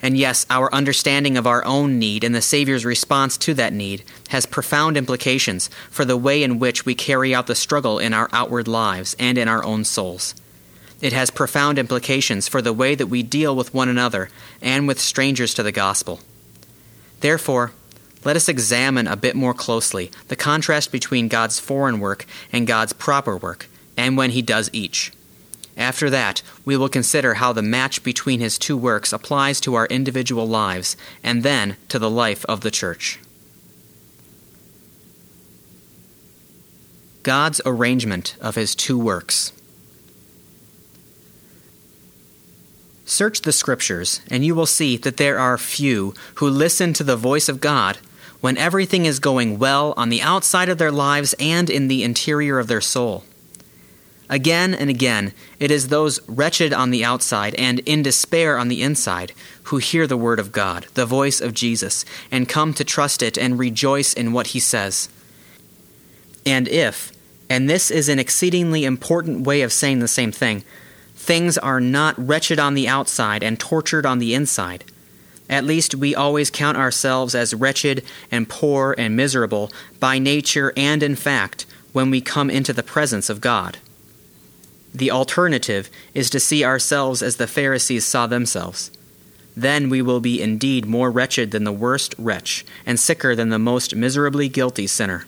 And yes, our understanding of our own need and the Savior's response to that need has profound implications for the way in which we carry out the struggle in our outward lives and in our own souls. It has profound implications for the way that we deal with one another and with strangers to the gospel. Therefore, let us examine a bit more closely the contrast between God's foreign work and God's proper work, and when He does each. After that, we will consider how the match between His two works applies to our individual lives and then to the life of the church. God's arrangement of His two works. Search the Scriptures, and you will see that there are few who listen to the voice of God when everything is going well on the outside of their lives and in the interior of their soul. Again and again, it is those wretched on the outside and in despair on the inside who hear the word of God, the voice of Jesus, and come to trust it and rejoice in what he says. And if, and this is an exceedingly important way of saying the same thing, things are not wretched on the outside and tortured on the inside. At least we always count ourselves as wretched and poor and miserable by nature and in fact when we come into the presence of God. The alternative is to see ourselves as the Pharisees saw themselves. Then we will be indeed more wretched than the worst wretch, and sicker than the most miserably guilty sinner.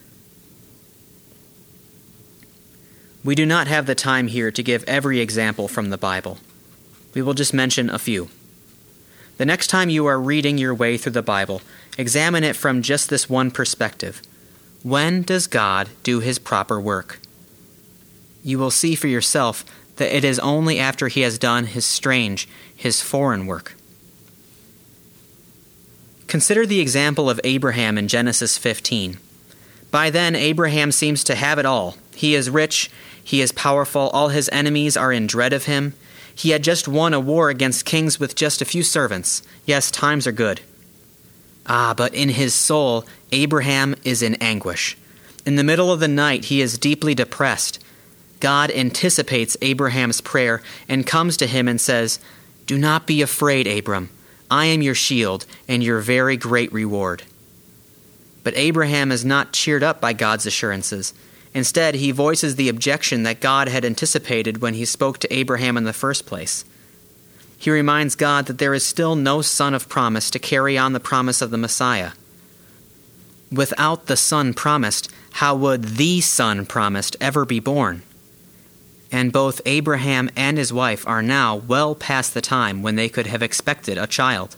We do not have the time here to give every example from the Bible. We will just mention a few. The next time you are reading your way through the Bible, examine it from just this one perspective. When does God do his proper work? You will see for yourself that it is only after he has done his strange, his foreign work. Consider the example of Abraham in Genesis 15. By then, Abraham seems to have it all. He is rich, he is powerful, all his enemies are in dread of him. He had just won a war against kings with just a few servants. Yes, times are good. Ah, but in his soul, Abraham is in anguish. In the middle of the night, he is deeply depressed. God anticipates Abraham's prayer and comes to him and says, Do not be afraid, Abram. I am your shield and your very great reward. But Abraham is not cheered up by God's assurances. Instead, he voices the objection that God had anticipated when he spoke to Abraham in the first place. He reminds God that there is still no son of promise to carry on the promise of the Messiah. Without the son promised, how would the son promised ever be born? And both Abraham and his wife are now well past the time when they could have expected a child.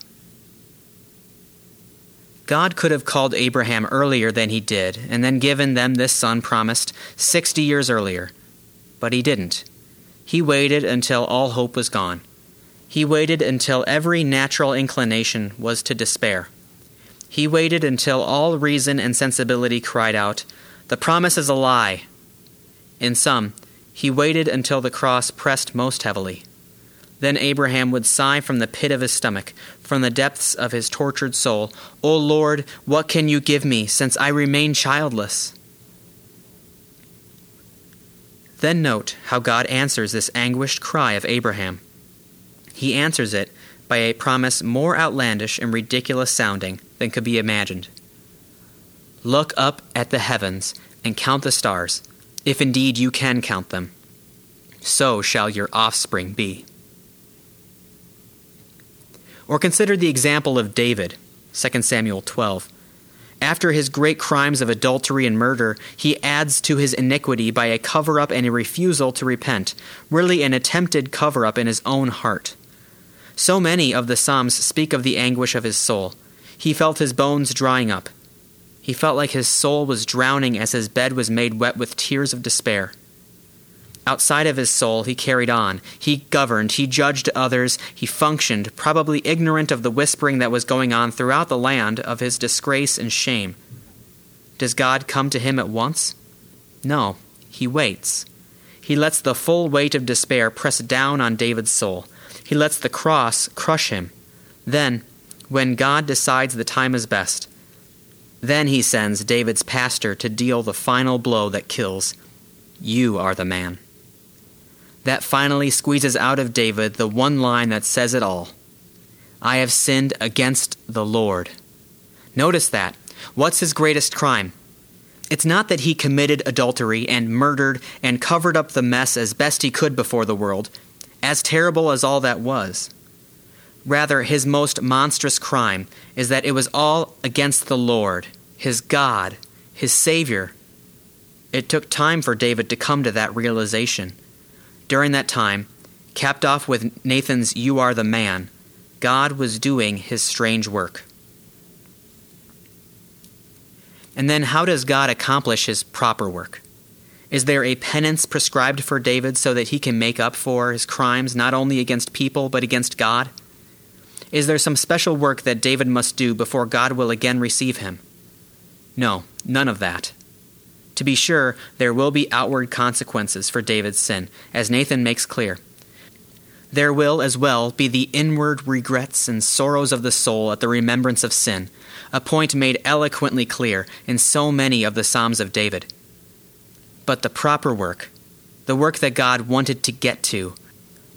God could have called Abraham earlier than he did, and then given them this son promised 60 years earlier. But he didn't. He waited until all hope was gone. He waited until every natural inclination was to despair. He waited until all reason and sensibility cried out, The promise is a lie. In sum, he waited until the cross pressed most heavily. Then Abraham would sigh from the pit of his stomach, from the depths of his tortured soul, O Lord, what can you give me, since I remain childless? Then note how God answers this anguished cry of Abraham. He answers it by a promise more outlandish and ridiculous sounding than could be imagined. Look up at the heavens and count the stars, if indeed you can count them. So shall your offspring be. Or consider the example of David, 2 Samuel 12. After his great crimes of adultery and murder, he adds to his iniquity by a cover up and a refusal to repent, really an attempted cover up in his own heart. So many of the Psalms speak of the anguish of his soul. He felt his bones drying up. He felt like his soul was drowning as his bed was made wet with tears of despair. Outside of his soul, he carried on. He governed. He judged others. He functioned, probably ignorant of the whispering that was going on throughout the land of his disgrace and shame. Does God come to him at once? No, he waits. He lets the full weight of despair press down on David's soul. He lets the cross crush him. Then, when God decides the time is best, then he sends David's pastor to deal the final blow that kills. You are the man that finally squeezes out of David the one line that says it all I have sinned against the Lord. Notice that. What's his greatest crime? It's not that he committed adultery and murdered and covered up the mess as best he could before the world, as terrible as all that was. Rather, his most monstrous crime is that it was all against the Lord, his God, his Savior. It took time for David to come to that realization. During that time, capped off with Nathan's You Are the Man, God was doing his strange work. And then, how does God accomplish his proper work? Is there a penance prescribed for David so that he can make up for his crimes not only against people but against God? Is there some special work that David must do before God will again receive him? No, none of that. To be sure, there will be outward consequences for David's sin, as Nathan makes clear. There will as well be the inward regrets and sorrows of the soul at the remembrance of sin, a point made eloquently clear in so many of the Psalms of David. But the proper work, the work that God wanted to get to,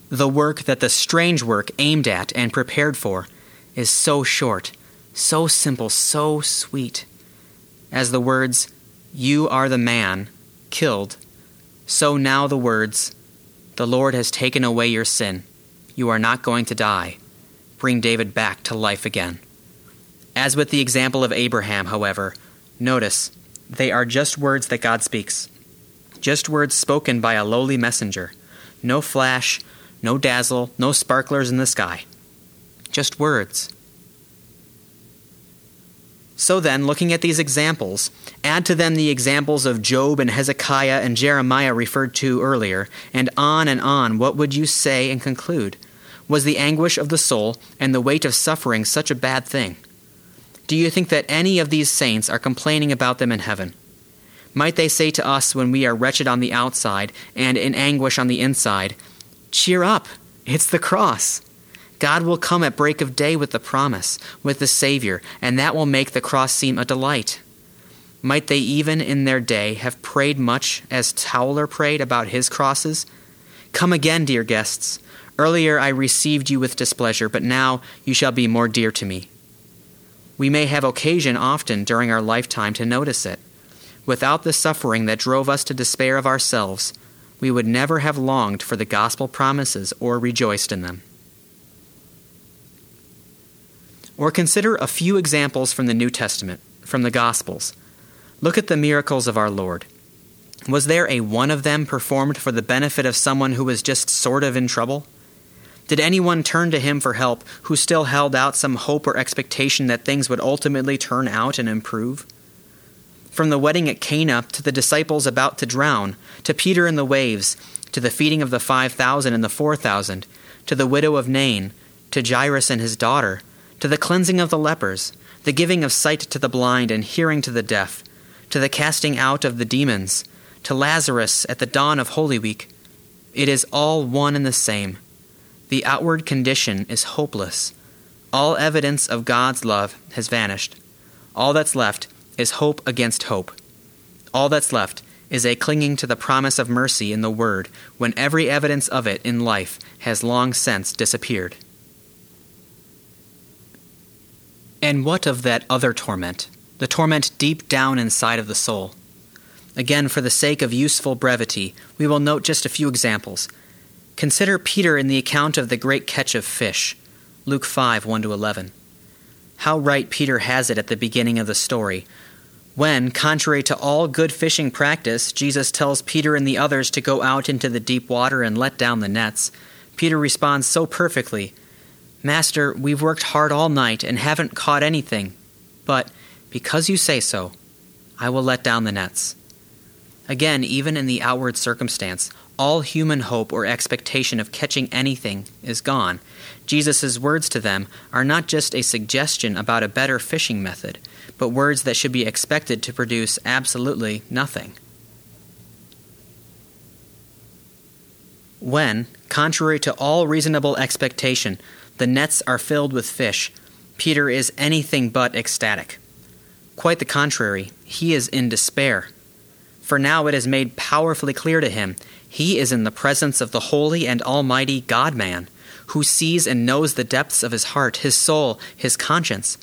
the work that the strange work aimed at and prepared for, is so short, so simple, so sweet. As the words, you are the man killed. So now the words, The Lord has taken away your sin. You are not going to die. Bring David back to life again. As with the example of Abraham, however, notice they are just words that God speaks, just words spoken by a lowly messenger. No flash, no dazzle, no sparklers in the sky. just words. So then, looking at these examples, add to them the examples of Job and Hezekiah and Jeremiah referred to earlier, and on and on, what would you say and conclude? Was the anguish of the soul and the weight of suffering such a bad thing? Do you think that any of these saints are complaining about them in heaven? Might they say to us when we are wretched on the outside and in anguish on the inside, Cheer up, it's the cross. God will come at break of day with the promise, with the Savior, and that will make the cross seem a delight. Might they even in their day have prayed much as Tauler prayed about his crosses? Come again, dear guests. Earlier I received you with displeasure, but now you shall be more dear to me. We may have occasion often during our lifetime to notice it. Without the suffering that drove us to despair of ourselves, we would never have longed for the gospel promises or rejoiced in them. Or consider a few examples from the New Testament, from the Gospels. Look at the miracles of our Lord. Was there a one of them performed for the benefit of someone who was just sort of in trouble? Did anyone turn to him for help who still held out some hope or expectation that things would ultimately turn out and improve? From the wedding at Cana to the disciples about to drown, to Peter in the waves, to the feeding of the 5,000 and the 4,000, to the widow of Nain, to Jairus and his daughter, to the cleansing of the lepers, the giving of sight to the blind and hearing to the deaf, to the casting out of the demons, to Lazarus at the dawn of Holy Week. It is all one and the same. The outward condition is hopeless. All evidence of God's love has vanished. All that's left is hope against hope. All that's left is a clinging to the promise of mercy in the Word when every evidence of it in life has long since disappeared. And what of that other torment, the torment deep down inside of the soul? Again, for the sake of useful brevity, we will note just a few examples. Consider Peter in the account of the great catch of fish, Luke 5 1 11. How right Peter has it at the beginning of the story. When, contrary to all good fishing practice, Jesus tells Peter and the others to go out into the deep water and let down the nets, Peter responds so perfectly Master, we've worked hard all night and haven't caught anything, but because you say so, I will let down the nets. Again, even in the outward circumstance, all human hope or expectation of catching anything is gone. Jesus' words to them are not just a suggestion about a better fishing method, but words that should be expected to produce absolutely nothing. When, contrary to all reasonable expectation, the nets are filled with fish. Peter is anything but ecstatic. Quite the contrary, he is in despair. For now it is made powerfully clear to him he is in the presence of the holy and almighty God man, who sees and knows the depths of his heart, his soul, his conscience.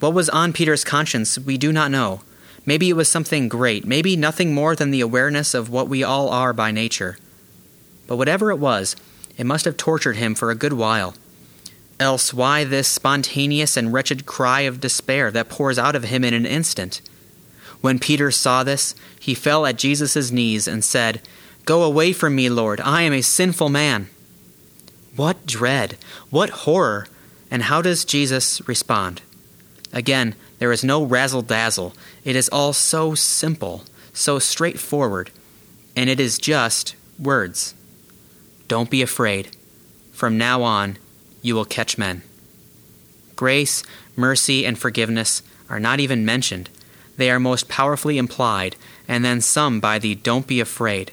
What was on Peter's conscience, we do not know. Maybe it was something great, maybe nothing more than the awareness of what we all are by nature. But whatever it was, it must have tortured him for a good while. Else, why this spontaneous and wretched cry of despair that pours out of him in an instant? When Peter saw this, he fell at Jesus' knees and said, Go away from me, Lord, I am a sinful man. What dread, what horror, and how does Jesus respond? Again, there is no razzle dazzle. It is all so simple, so straightforward, and it is just words. Don't be afraid. From now on, you will catch men. Grace, mercy, and forgiveness are not even mentioned. They are most powerfully implied, and then some by the don't be afraid.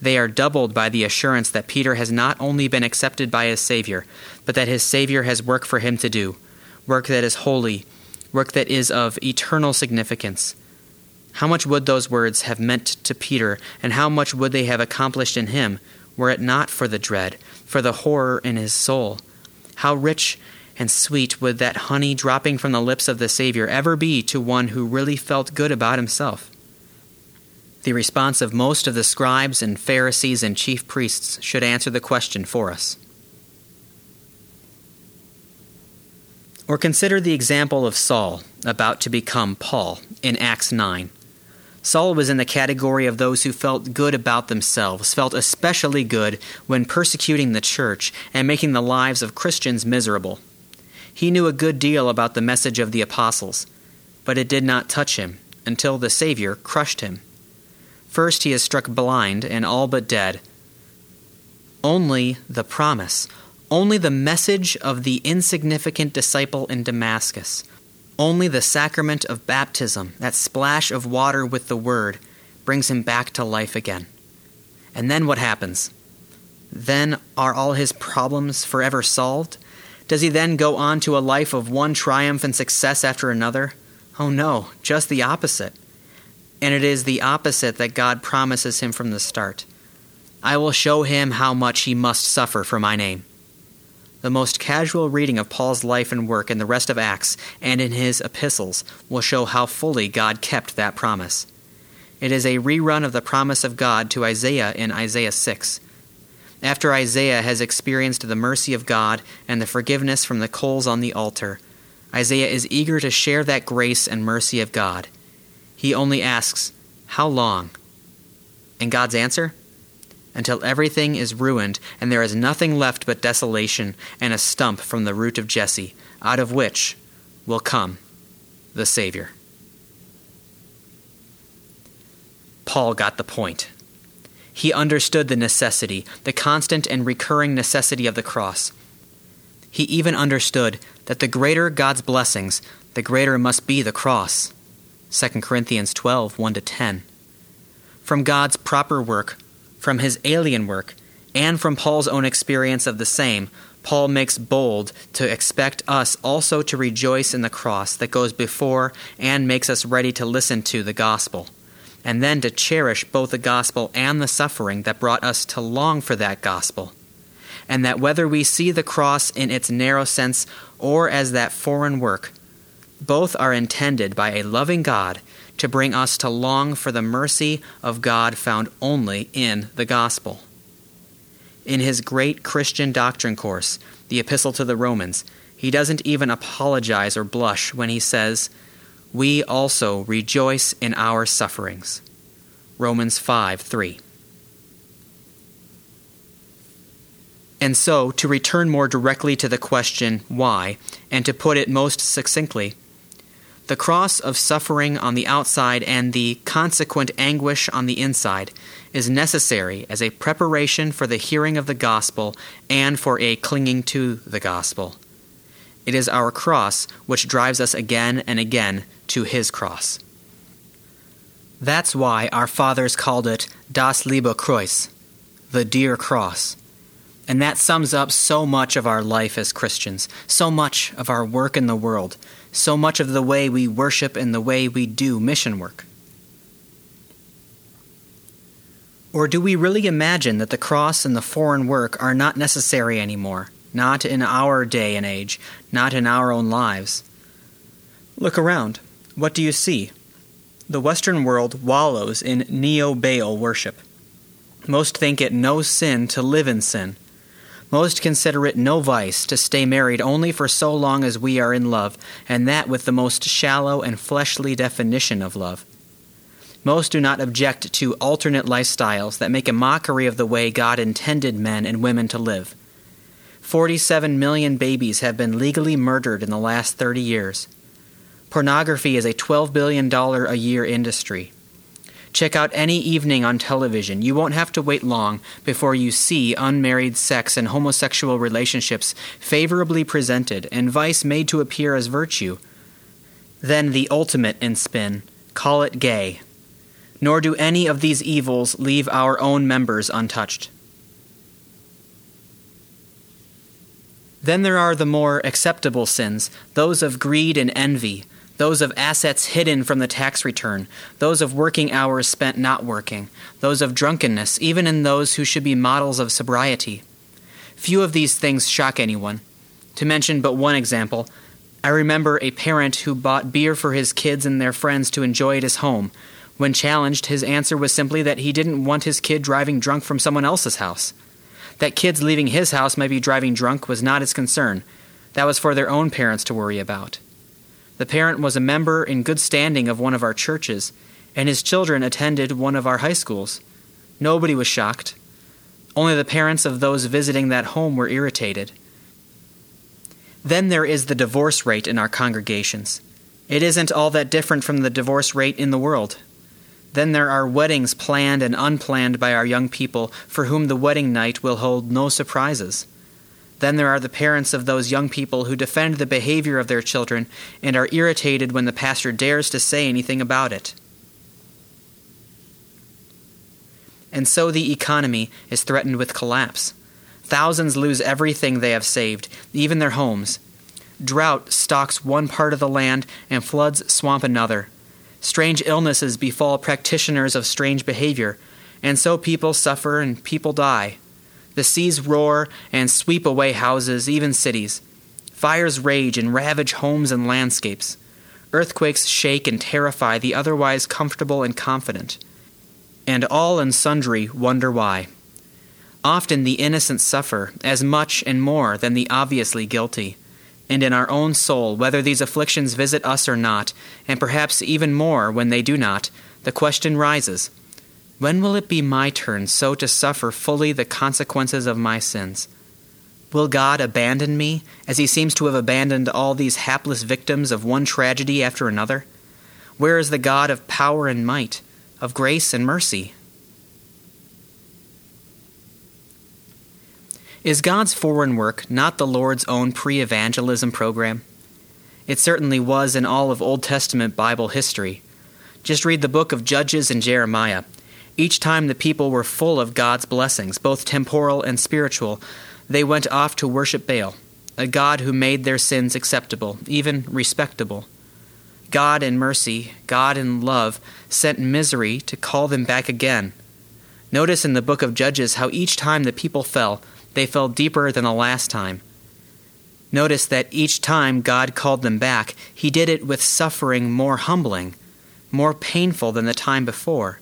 They are doubled by the assurance that Peter has not only been accepted by his Savior, but that his Savior has work for him to do, work that is holy, work that is of eternal significance. How much would those words have meant to Peter, and how much would they have accomplished in him, were it not for the dread, for the horror in his soul? How rich and sweet would that honey dropping from the lips of the Savior ever be to one who really felt good about himself? The response of most of the scribes and Pharisees and chief priests should answer the question for us. Or consider the example of Saul, about to become Paul, in Acts 9. Saul was in the category of those who felt good about themselves, felt especially good when persecuting the church and making the lives of Christians miserable. He knew a good deal about the message of the apostles, but it did not touch him until the Savior crushed him. First, he is struck blind and all but dead. Only the promise, only the message of the insignificant disciple in Damascus, only the sacrament of baptism, that splash of water with the word, brings him back to life again. And then what happens? Then are all his problems forever solved? Does he then go on to a life of one triumph and success after another? Oh no, just the opposite. And it is the opposite that God promises him from the start. I will show him how much he must suffer for my name. The most casual reading of Paul's life and work in the rest of Acts and in his epistles will show how fully God kept that promise. It is a rerun of the promise of God to Isaiah in Isaiah 6. After Isaiah has experienced the mercy of God and the forgiveness from the coals on the altar, Isaiah is eager to share that grace and mercy of God. He only asks, How long? And God's answer? Until everything is ruined and there is nothing left but desolation and a stump from the root of Jesse, out of which will come the Savior. Paul got the point. He understood the necessity, the constant and recurring necessity of the cross. He even understood that the greater God's blessings, the greater must be the cross. 2 Corinthians 12 1 10. From God's proper work, from his alien work, and from Paul's own experience of the same, Paul makes bold to expect us also to rejoice in the cross that goes before and makes us ready to listen to the gospel, and then to cherish both the gospel and the suffering that brought us to long for that gospel. And that whether we see the cross in its narrow sense or as that foreign work, both are intended by a loving God to bring us to long for the mercy of God found only in the gospel. In his great Christian doctrine course, the Epistle to the Romans, he doesn't even apologize or blush when he says, We also rejoice in our sufferings. Romans 5 3. And so, to return more directly to the question, why, and to put it most succinctly, the cross of suffering on the outside and the consequent anguish on the inside is necessary as a preparation for the hearing of the gospel and for a clinging to the gospel. It is our cross which drives us again and again to his cross. That's why our fathers called it Das liebe Kreuz, the dear cross. And that sums up so much of our life as Christians, so much of our work in the world, so much of the way we worship and the way we do mission work? Or do we really imagine that the cross and the foreign work are not necessary anymore, not in our day and age, not in our own lives? Look around. What do you see? The Western world wallows in neo Baal worship. Most think it no sin to live in sin. Most consider it no vice to stay married only for so long as we are in love, and that with the most shallow and fleshly definition of love. Most do not object to alternate lifestyles that make a mockery of the way God intended men and women to live. 47 million babies have been legally murdered in the last 30 years. Pornography is a $12 billion a year industry. Check out any evening on television. You won't have to wait long before you see unmarried sex and homosexual relationships favorably presented and vice made to appear as virtue. Then the ultimate in spin call it gay. Nor do any of these evils leave our own members untouched. Then there are the more acceptable sins, those of greed and envy those of assets hidden from the tax return, those of working hours spent not working, those of drunkenness, even in those who should be models of sobriety. Few of these things shock anyone. To mention but one example, I remember a parent who bought beer for his kids and their friends to enjoy at his home. When challenged, his answer was simply that he didn't want his kid driving drunk from someone else's house. That kids leaving his house might be driving drunk was not his concern. That was for their own parents to worry about. The parent was a member in good standing of one of our churches, and his children attended one of our high schools. Nobody was shocked. Only the parents of those visiting that home were irritated. Then there is the divorce rate in our congregations. It isn't all that different from the divorce rate in the world. Then there are weddings planned and unplanned by our young people for whom the wedding night will hold no surprises. Then there are the parents of those young people who defend the behavior of their children and are irritated when the pastor dares to say anything about it. And so the economy is threatened with collapse. Thousands lose everything they have saved, even their homes. Drought stalks one part of the land and floods swamp another. Strange illnesses befall practitioners of strange behavior, and so people suffer and people die. The seas roar and sweep away houses, even cities. Fires rage and ravage homes and landscapes. Earthquakes shake and terrify the otherwise comfortable and confident. And all and sundry wonder why. Often the innocent suffer as much and more than the obviously guilty. And in our own soul, whether these afflictions visit us or not, and perhaps even more when they do not, the question rises When will it be my turn so to suffer fully the consequences of my sins? Will God abandon me, as He seems to have abandoned all these hapless victims of one tragedy after another? Where is the God of power and might, of grace and mercy? Is God's foreign work not the Lord's own pre evangelism program? It certainly was in all of Old Testament Bible history. Just read the book of Judges and Jeremiah. Each time the people were full of God's blessings, both temporal and spiritual, they went off to worship Baal, a God who made their sins acceptable, even respectable. God in mercy, God in love, sent misery to call them back again. Notice in the book of Judges how each time the people fell, they fell deeper than the last time. Notice that each time God called them back, He did it with suffering more humbling, more painful than the time before.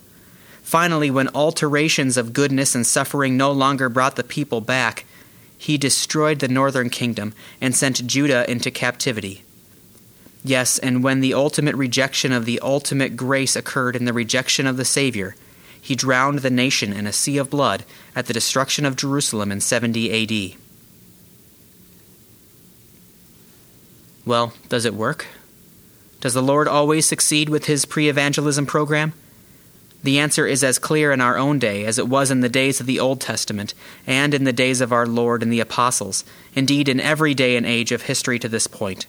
Finally, when alterations of goodness and suffering no longer brought the people back, He destroyed the northern kingdom and sent Judah into captivity. Yes, and when the ultimate rejection of the ultimate grace occurred in the rejection of the Savior, he drowned the nation in a sea of blood at the destruction of Jerusalem in 70 AD. Well, does it work? Does the Lord always succeed with his pre evangelism program? The answer is as clear in our own day as it was in the days of the Old Testament and in the days of our Lord and the Apostles, indeed, in every day and age of history to this point.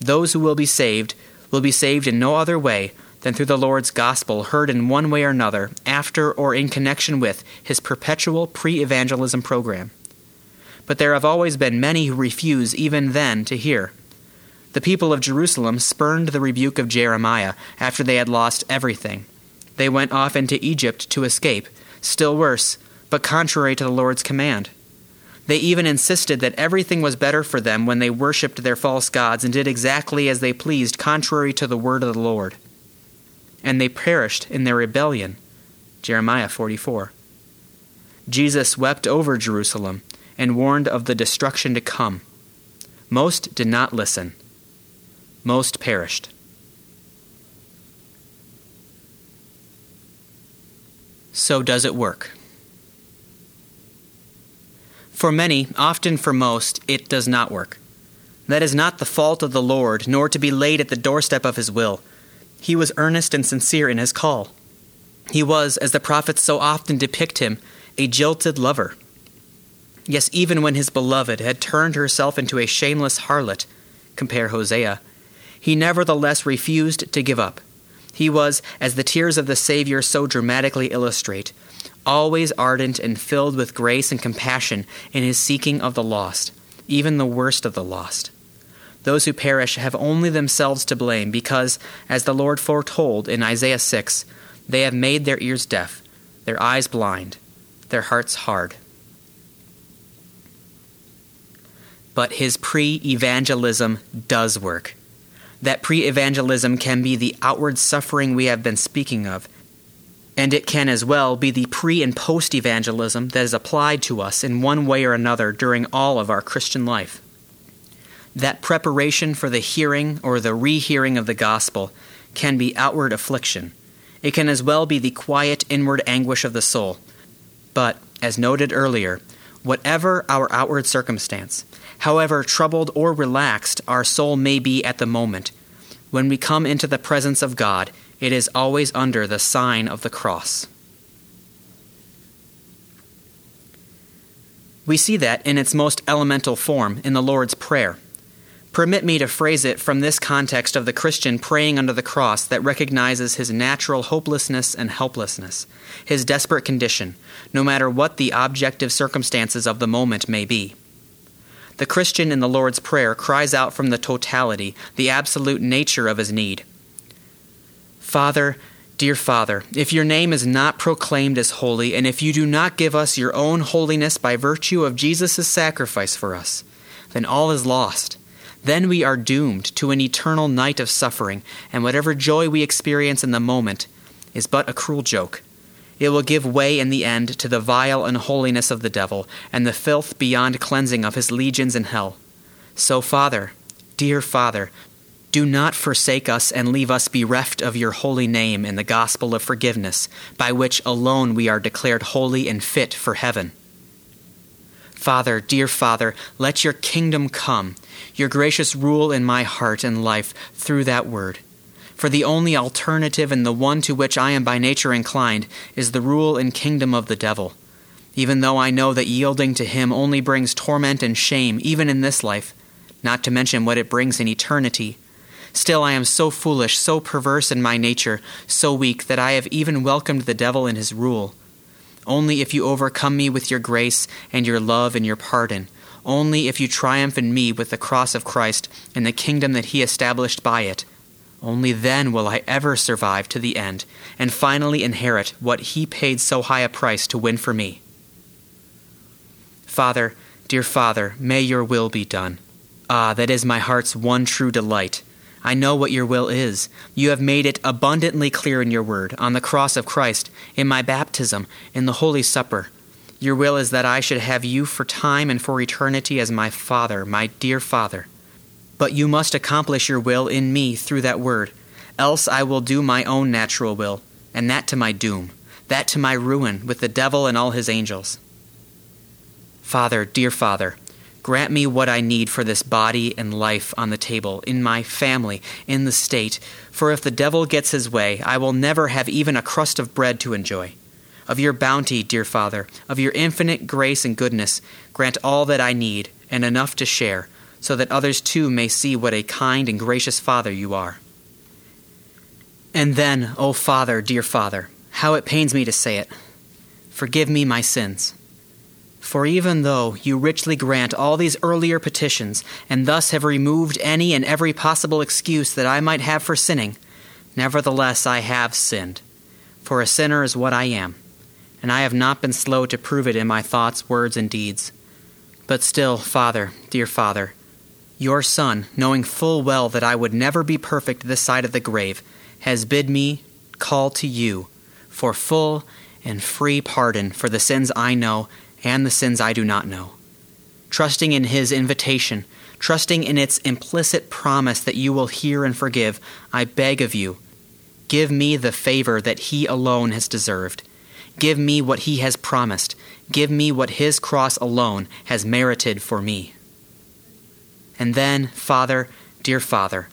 Those who will be saved will be saved in no other way than through the Lord's gospel heard in one way or another after or in connection with his perpetual pre evangelism program. But there have always been many who refuse even then to hear. The people of Jerusalem spurned the rebuke of Jeremiah after they had lost everything. They went off into Egypt to escape, still worse, but contrary to the Lord's command. They even insisted that everything was better for them when they worshipped their false gods and did exactly as they pleased, contrary to the word of the Lord and they perished in their rebellion. Jeremiah 44. Jesus wept over Jerusalem and warned of the destruction to come. Most did not listen, most perished. So, does it work? For many, often for most, it does not work. That is not the fault of the Lord, nor to be laid at the doorstep of his will. He was earnest and sincere in his call. He was, as the prophets so often depict him, a jilted lover. Yes, even when his beloved had turned herself into a shameless harlot, compare Hosea, he nevertheless refused to give up. He was, as the tears of the Savior so dramatically illustrate, always ardent and filled with grace and compassion in his seeking of the lost, even the worst of the lost. Those who perish have only themselves to blame, because, as the Lord foretold in Isaiah 6, they have made their ears deaf, their eyes blind, their hearts hard. But his pre evangelism does work. That pre evangelism can be the outward suffering we have been speaking of, and it can as well be the pre and post evangelism that is applied to us in one way or another during all of our Christian life that preparation for the hearing or the rehearing of the gospel can be outward affliction. It can as well be the quiet inward anguish of the soul. But, as noted earlier, whatever our outward circumstance, However troubled or relaxed our soul may be at the moment, when we come into the presence of God, it is always under the sign of the cross. We see that in its most elemental form in the Lord's Prayer. Permit me to phrase it from this context of the Christian praying under the cross that recognizes his natural hopelessness and helplessness, his desperate condition, no matter what the objective circumstances of the moment may be. The Christian in the Lord's Prayer cries out from the totality, the absolute nature of his need. Father, dear Father, if your name is not proclaimed as holy, and if you do not give us your own holiness by virtue of Jesus' sacrifice for us, then all is lost. Then we are doomed to an eternal night of suffering, and whatever joy we experience in the moment is but a cruel joke. It will give way in the end to the vile unholiness of the devil and the filth beyond cleansing of his legions in hell. So, Father, dear Father, do not forsake us and leave us bereft of your holy name in the gospel of forgiveness, by which alone we are declared holy and fit for heaven. Father, dear Father, let your kingdom come, your gracious rule in my heart and life through that word. For the only alternative and the one to which I am by nature inclined is the rule and kingdom of the devil. Even though I know that yielding to him only brings torment and shame, even in this life, not to mention what it brings in eternity. Still, I am so foolish, so perverse in my nature, so weak, that I have even welcomed the devil in his rule. Only if you overcome me with your grace and your love and your pardon. Only if you triumph in me with the cross of Christ and the kingdom that he established by it. Only then will I ever survive to the end and finally inherit what he paid so high a price to win for me. Father, dear Father, may your will be done. Ah, that is my heart's one true delight I know what your will is. You have made it abundantly clear in your word, on the cross of Christ, in my baptism, in the Holy Supper. Your will is that I should have you for time and for eternity as my Father, my dear Father. But you must accomplish your will in me through that word, else I will do my own natural will, and that to my doom, that to my ruin with the devil and all his angels. Father, dear Father, Grant me what I need for this body and life on the table, in my family, in the state. For if the devil gets his way, I will never have even a crust of bread to enjoy. Of your bounty, dear Father, of your infinite grace and goodness, grant all that I need, and enough to share, so that others too may see what a kind and gracious Father you are. And then, O oh Father, dear Father, how it pains me to say it, forgive me my sins. For even though you richly grant all these earlier petitions, and thus have removed any and every possible excuse that I might have for sinning, nevertheless I have sinned. For a sinner is what I am, and I have not been slow to prove it in my thoughts, words, and deeds. But still, Father, dear Father, your Son, knowing full well that I would never be perfect this side of the grave, has bid me call to you for full and free pardon for the sins I know and the sins I do not know. Trusting in His invitation, trusting in its implicit promise that you will hear and forgive, I beg of you, give me the favor that He alone has deserved. Give me what He has promised. Give me what His cross alone has merited for me. And then, Father, dear Father,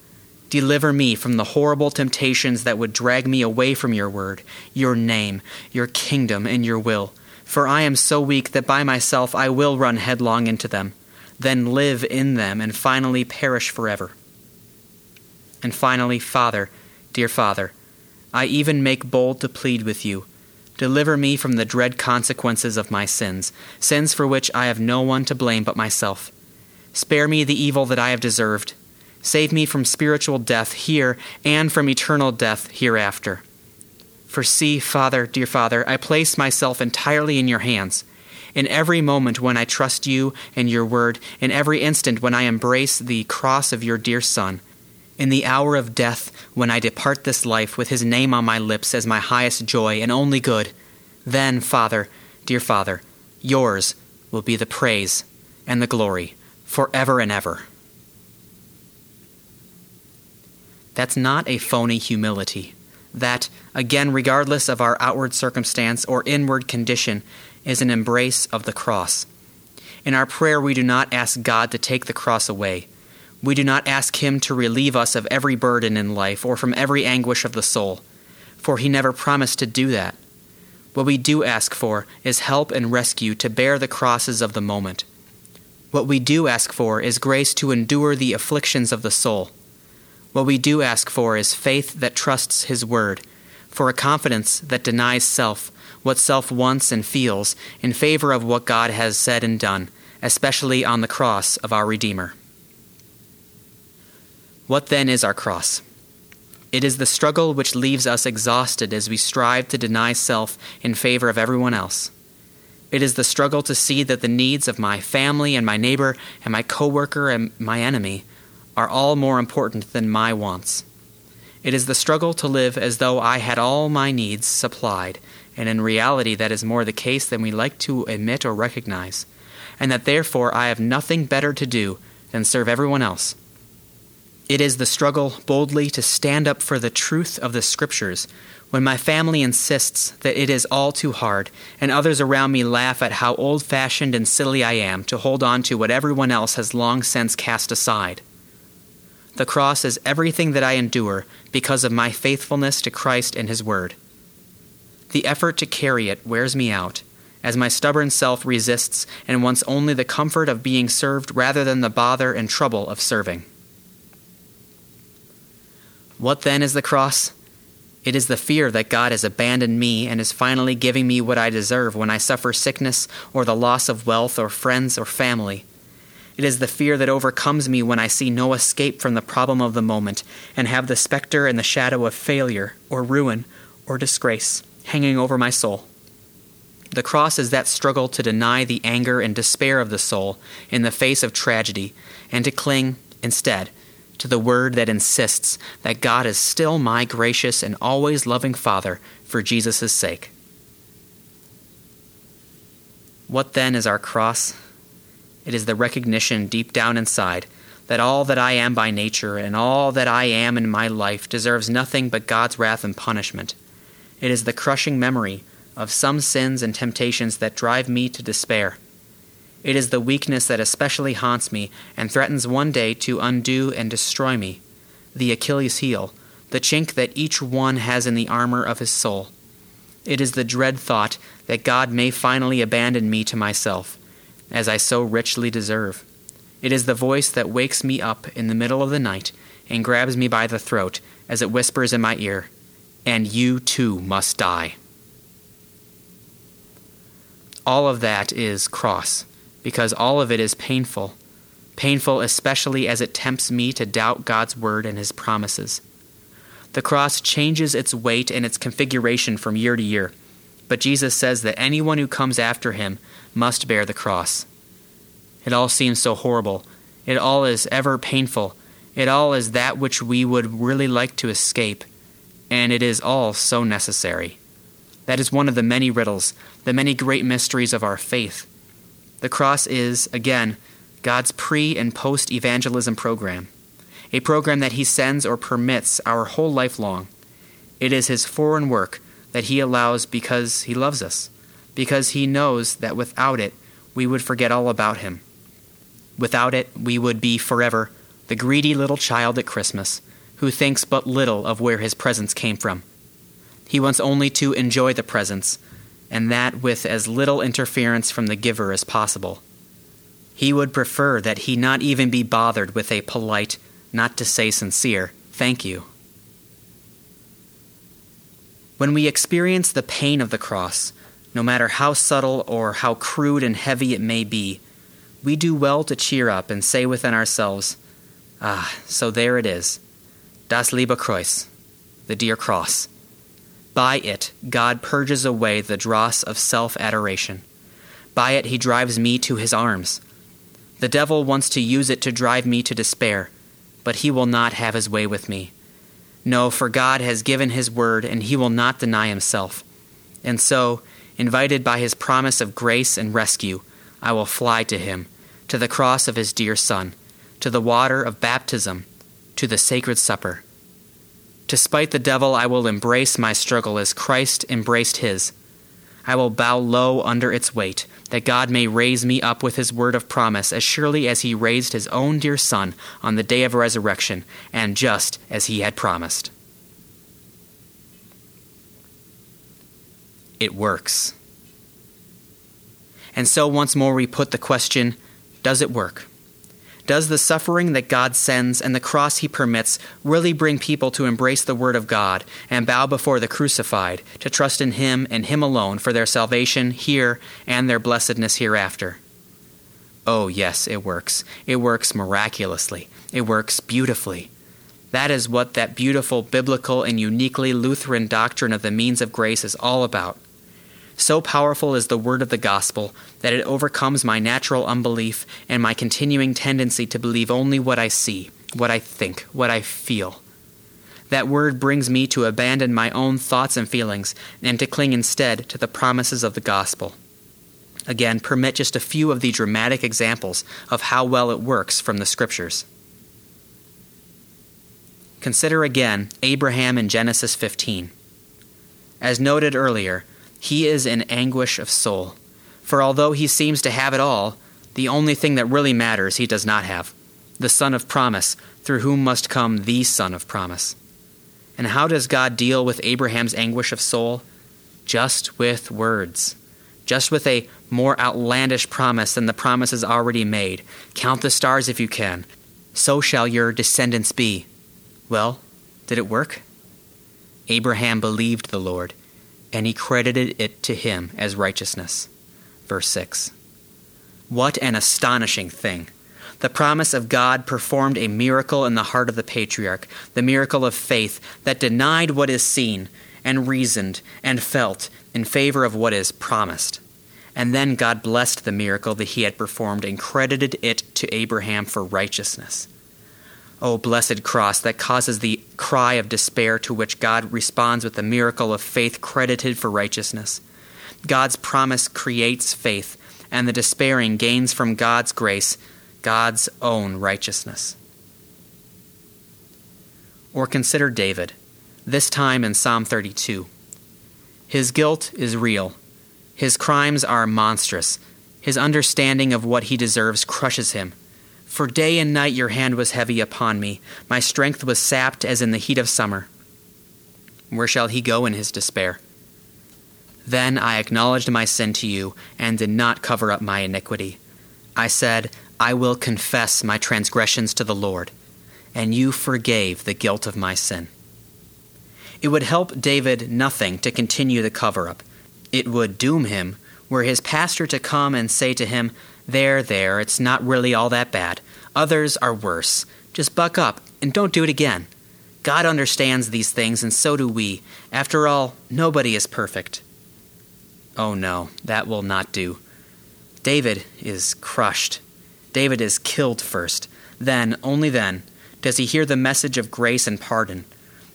Deliver me from the horrible temptations that would drag me away from your word, your name, your kingdom, and your will for I am so weak that by myself I will run headlong into them, then live in them, and finally perish forever. And finally, Father, dear Father, I even make bold to plead with you. Deliver me from the dread consequences of my sins, sins for which I have no one to blame but myself. Spare me the evil that I have deserved. Save me from spiritual death here and from eternal death hereafter. For see, Father, dear Father, I place myself entirely in your hands. In every moment when I trust you and your word, in every instant when I embrace the cross of your dear Son, in the hour of death when I depart this life with his name on my lips as my highest joy and only good, then, Father, dear Father, yours will be the praise and the glory forever and ever. That's not a phony humility that, again, regardless of our outward circumstance or inward condition, is an embrace of the cross. In our prayer, we do not ask God to take the cross away. We do not ask Him to relieve us of every burden in life or from every anguish of the soul, for He never promised to do that. What we do ask for is help and rescue to bear the crosses of the moment. What we do ask for is grace to endure the afflictions of the soul. What we do ask for is faith that trusts His word, for a confidence that denies self, what self wants and feels, in favor of what God has said and done, especially on the cross of our Redeemer. What then is our cross? It is the struggle which leaves us exhausted as we strive to deny self in favor of everyone else. It is the struggle to see that the needs of my family and my neighbor and my coworker and my enemy are all more important than my wants. It is the struggle to live as though I had all my needs supplied, and in reality that is more the case than we like to admit or recognize, and that therefore I have nothing better to do than serve everyone else. It is the struggle boldly to stand up for the truth of the Scriptures when my family insists that it is all too hard, and others around me laugh at how old fashioned and silly I am to hold on to what everyone else has long since cast aside. The cross is everything that I endure because of my faithfulness to Christ and His Word. The effort to carry it wears me out, as my stubborn self resists and wants only the comfort of being served rather than the bother and trouble of serving. What then is the cross? It is the fear that God has abandoned me and is finally giving me what I deserve when I suffer sickness or the loss of wealth or friends or family. It is the fear that overcomes me when I see no escape from the problem of the moment and have the specter and the shadow of failure or ruin or disgrace hanging over my soul. The cross is that struggle to deny the anger and despair of the soul in the face of tragedy and to cling, instead, to the word that insists that God is still my gracious and always loving Father for Jesus' sake. What then is our cross? It is the recognition deep down inside that all that I am by nature and all that I am in my life deserves nothing but God's wrath and punishment. It is the crushing memory of some sins and temptations that drive me to despair. It is the weakness that especially haunts me and threatens one day to undo and destroy me, the Achilles heel, the chink that each one has in the armor of his soul. It is the dread thought that God may finally abandon me to myself, as I so richly deserve. It is the voice that wakes me up in the middle of the night and grabs me by the throat as it whispers in my ear, And you too must die. All of that is cross because all of it is painful. Painful especially as it tempts me to doubt God's word and his promises. The cross changes its weight and its configuration from year to year, but Jesus says that anyone who comes after him must bear the cross. It all seems so horrible. It all is ever painful. It all is that which we would really like to escape. And it is all so necessary. That is one of the many riddles, the many great mysteries of our faith. The cross is, again, God's pre and post evangelism program, a program that He sends or permits our whole life long. It is His foreign work that He allows because He loves us, because He knows that without it, we would forget all about Him. Without it, we would be forever the greedy little child at Christmas who thinks but little of where his presents came from. He wants only to enjoy the presents and that with as little interference from the giver as possible. He would prefer that he not even be bothered with a polite, not to say sincere, thank you. When we experience the pain of the cross, no matter how subtle or how crude and heavy it may be, we do well to cheer up and say within ourselves, Ah, so there it is. Das liebe Kreuz, the dear cross. By it, God purges away the dross of self adoration. By it, he drives me to his arms. The devil wants to use it to drive me to despair, but he will not have his way with me. No, for God has given his word, and he will not deny himself. And so, invited by his promise of grace and rescue, I will fly to him, to the cross of his dear Son, to the water of baptism, to the sacred supper. To spite the devil, I will embrace my struggle as Christ embraced his. I will bow low under its weight, that God may raise me up with his word of promise, as surely as he raised his own dear Son on the day of resurrection, and just as he had promised. It works. And so once more we put the question does it work? Does the suffering that God sends and the cross he permits really bring people to embrace the Word of God and bow before the crucified, to trust in Him and Him alone for their salvation here and their blessedness hereafter? Oh, yes, it works. It works miraculously. It works beautifully. That is what that beautiful, biblical, and uniquely Lutheran doctrine of the means of grace is all about. So powerful is the word of the gospel that it overcomes my natural unbelief and my continuing tendency to believe only what I see, what I think, what I feel. That word brings me to abandon my own thoughts and feelings and to cling instead to the promises of the gospel. Again, permit just a few of the dramatic examples of how well it works from the scriptures. Consider again Abraham in Genesis 15. As noted earlier, he is in anguish of soul. For although he seems to have it all, the only thing that really matters he does not have the Son of promise, through whom must come the Son of promise. And how does God deal with Abraham's anguish of soul? Just with words. Just with a more outlandish promise than the promises already made. Count the stars if you can. So shall your descendants be. Well, did it work? Abraham believed the Lord, and he credited it to him as righteousness. Verse 6. What an astonishing thing! The promise of God performed a miracle in the heart of the patriarch, the miracle of faith that denied what is seen and reasoned and felt in favor of what is promised. And then God blessed the miracle that he had performed and credited it to Abraham for righteousness. O blessed cross that causes the cry of despair to which God responds with the miracle of faith credited for righteousness. God's promise creates faith, and the despairing gains from God's grace God's own righteousness. Or consider David, this time in Psalm 32. His guilt is real, his crimes are monstrous, his understanding of what he deserves crushes him. For day and night your hand was heavy upon me. My strength was sapped as in the heat of summer. Where shall he go in his despair? Then I acknowledged my sin to you, and did not cover up my iniquity. I said, I will confess my transgressions to the Lord, and you forgave the guilt of my sin. It would help David nothing to continue the cover up. It would doom him were his pastor to come and say to him, there, there, it's not really all that bad. Others are worse. Just buck up and don't do it again. God understands these things, and so do we. After all, nobody is perfect. Oh no, that will not do. David is crushed. David is killed first. Then, only then, does he hear the message of grace and pardon.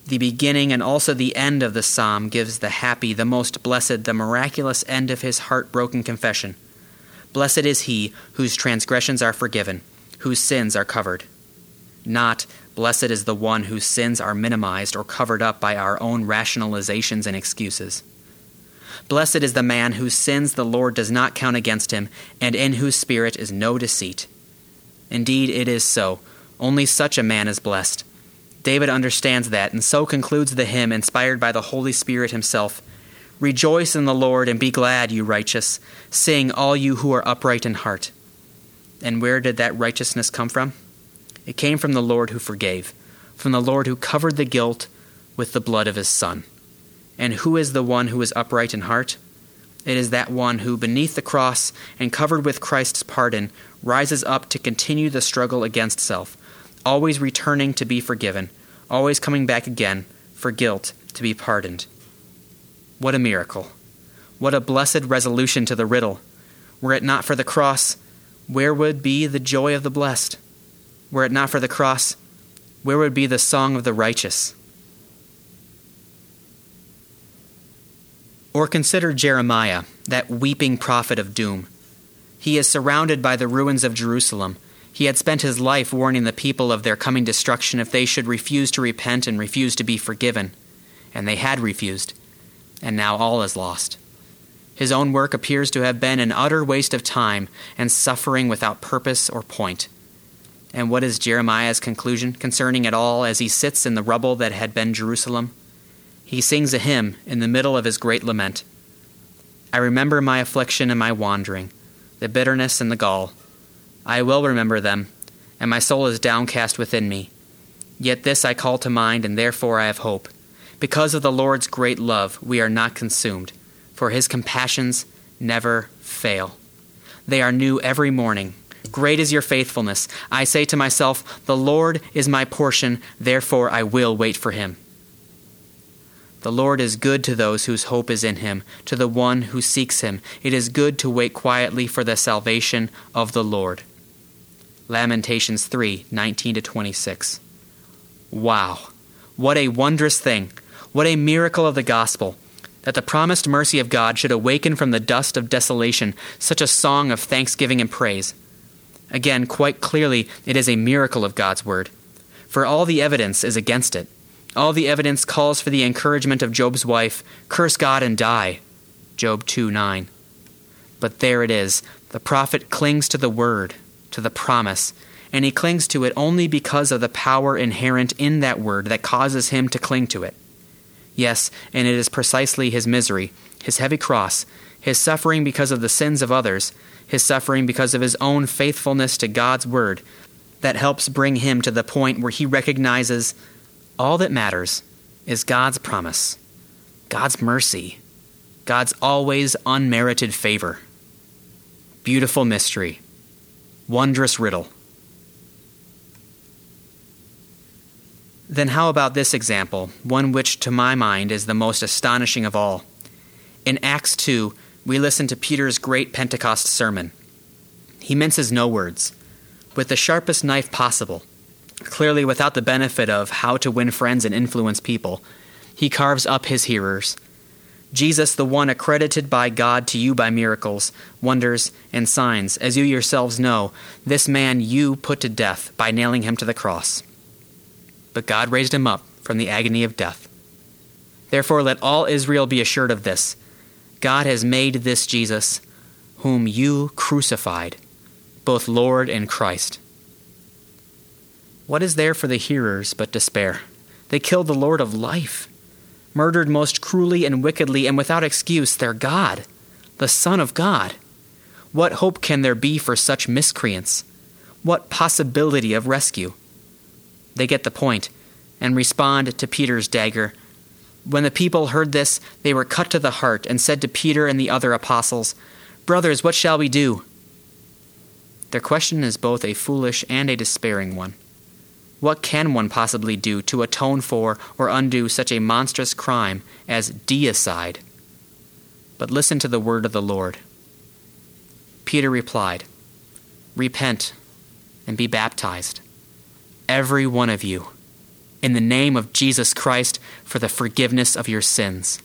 The beginning and also the end of the psalm gives the happy, the most blessed, the miraculous end of his heartbroken confession. Blessed is he whose transgressions are forgiven, whose sins are covered. Not, blessed is the one whose sins are minimized or covered up by our own rationalizations and excuses. Blessed is the man whose sins the Lord does not count against him, and in whose spirit is no deceit. Indeed, it is so. Only such a man is blessed. David understands that, and so concludes the hymn inspired by the Holy Spirit himself Rejoice in the Lord and be glad, you righteous. Sing, all you who are upright in heart. And where did that righteousness come from? It came from the Lord who forgave, from the Lord who covered the guilt with the blood of his Son. And who is the one who is upright in heart? It is that one who, beneath the cross and covered with Christ's pardon, rises up to continue the struggle against self, always returning to be forgiven, always coming back again for guilt to be pardoned. What a miracle! What a blessed resolution to the riddle! Were it not for the cross, where would be the joy of the blessed? Were it not for the cross, where would be the song of the righteous? Or consider Jeremiah, that weeping prophet of doom. He is surrounded by the ruins of Jerusalem. He had spent his life warning the people of their coming destruction if they should refuse to repent and refuse to be forgiven. And they had refused and now all is lost. His own work appears to have been an utter waste of time and suffering without purpose or point. And what is Jeremiah's conclusion concerning it all as he sits in the rubble that had been Jerusalem? He sings a hymn in the middle of his great lament. I remember my affliction and my wandering, the bitterness and the gall. I will remember them, and my soul is downcast within me. Yet this I call to mind, and therefore I have hope. Because of the Lord's great love, we are not consumed, for his compassions never fail. They are new every morning. Great is your faithfulness. I say to myself, The Lord is my portion, therefore I will wait for him. The Lord is good to those whose hope is in him, to the one who seeks him. It is good to wait quietly for the salvation of the Lord. Lamentations 3 19 26. Wow. What a wondrous thing. What a miracle of the gospel that the promised mercy of God should awaken from the dust of desolation such a song of thanksgiving and praise. Again, quite clearly, it is a miracle of God's word, for all the evidence is against it. All the evidence calls for the encouragement of Job's wife curse God and die. Job 2 9. But there it is. The prophet clings to the word, to the promise, and he clings to it only because of the power inherent in that word that causes him to cling to it. Yes, and it is precisely his misery, his heavy cross, his suffering because of the sins of others, his suffering because of his own faithfulness to God's word, that helps bring him to the point where he recognizes all that matters is God's promise, God's mercy, God's always unmerited favor. Beautiful mystery, wondrous riddle. Then, how about this example, one which to my mind is the most astonishing of all? In Acts 2, we listen to Peter's great Pentecost sermon. He minces no words. With the sharpest knife possible, clearly without the benefit of how to win friends and influence people, he carves up his hearers. Jesus, the one accredited by God to you by miracles, wonders, and signs, as you yourselves know, this man you put to death by nailing him to the cross but God raised him up from the agony of death. Therefore, let all Israel be assured of this God has made this Jesus, whom you crucified, both Lord and Christ. What is there for the hearers but despair? They killed the Lord of life, murdered most cruelly and wickedly and without excuse their God, the Son of God. What hope can there be for such miscreants? What possibility of rescue? They get the point and respond to Peter's dagger. When the people heard this, they were cut to the heart and said to Peter and the other apostles, Brothers, what shall we do? Their question is both a foolish and a despairing one. What can one possibly do to atone for or undo such a monstrous crime as deicide? But listen to the word of the Lord. Peter replied, Repent and be baptized every one of you, in the name of Jesus Christ, for the forgiveness of your sins.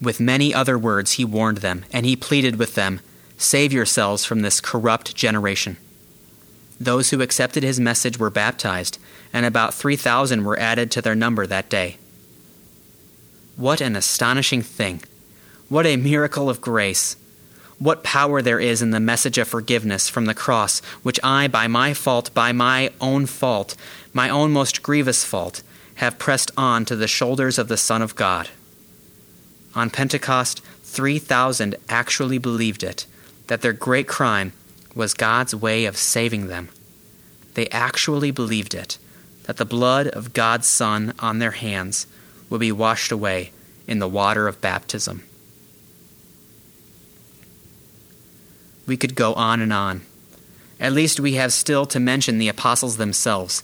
With many other words, he warned them, and he pleaded with them Save yourselves from this corrupt generation. Those who accepted his message were baptized, and about 3,000 were added to their number that day. What an astonishing thing! What a miracle of grace! What power there is in the message of forgiveness from the cross, which I, by my fault, by my own fault, my own most grievous fault, have pressed on to the shoulders of the Son of God. On Pentecost, 3,000 actually believed it, that their great crime was God's way of saving them. They actually believed it, that the blood of God's Son on their hands would be washed away in the water of baptism. We could go on and on. At least we have still to mention the apostles themselves.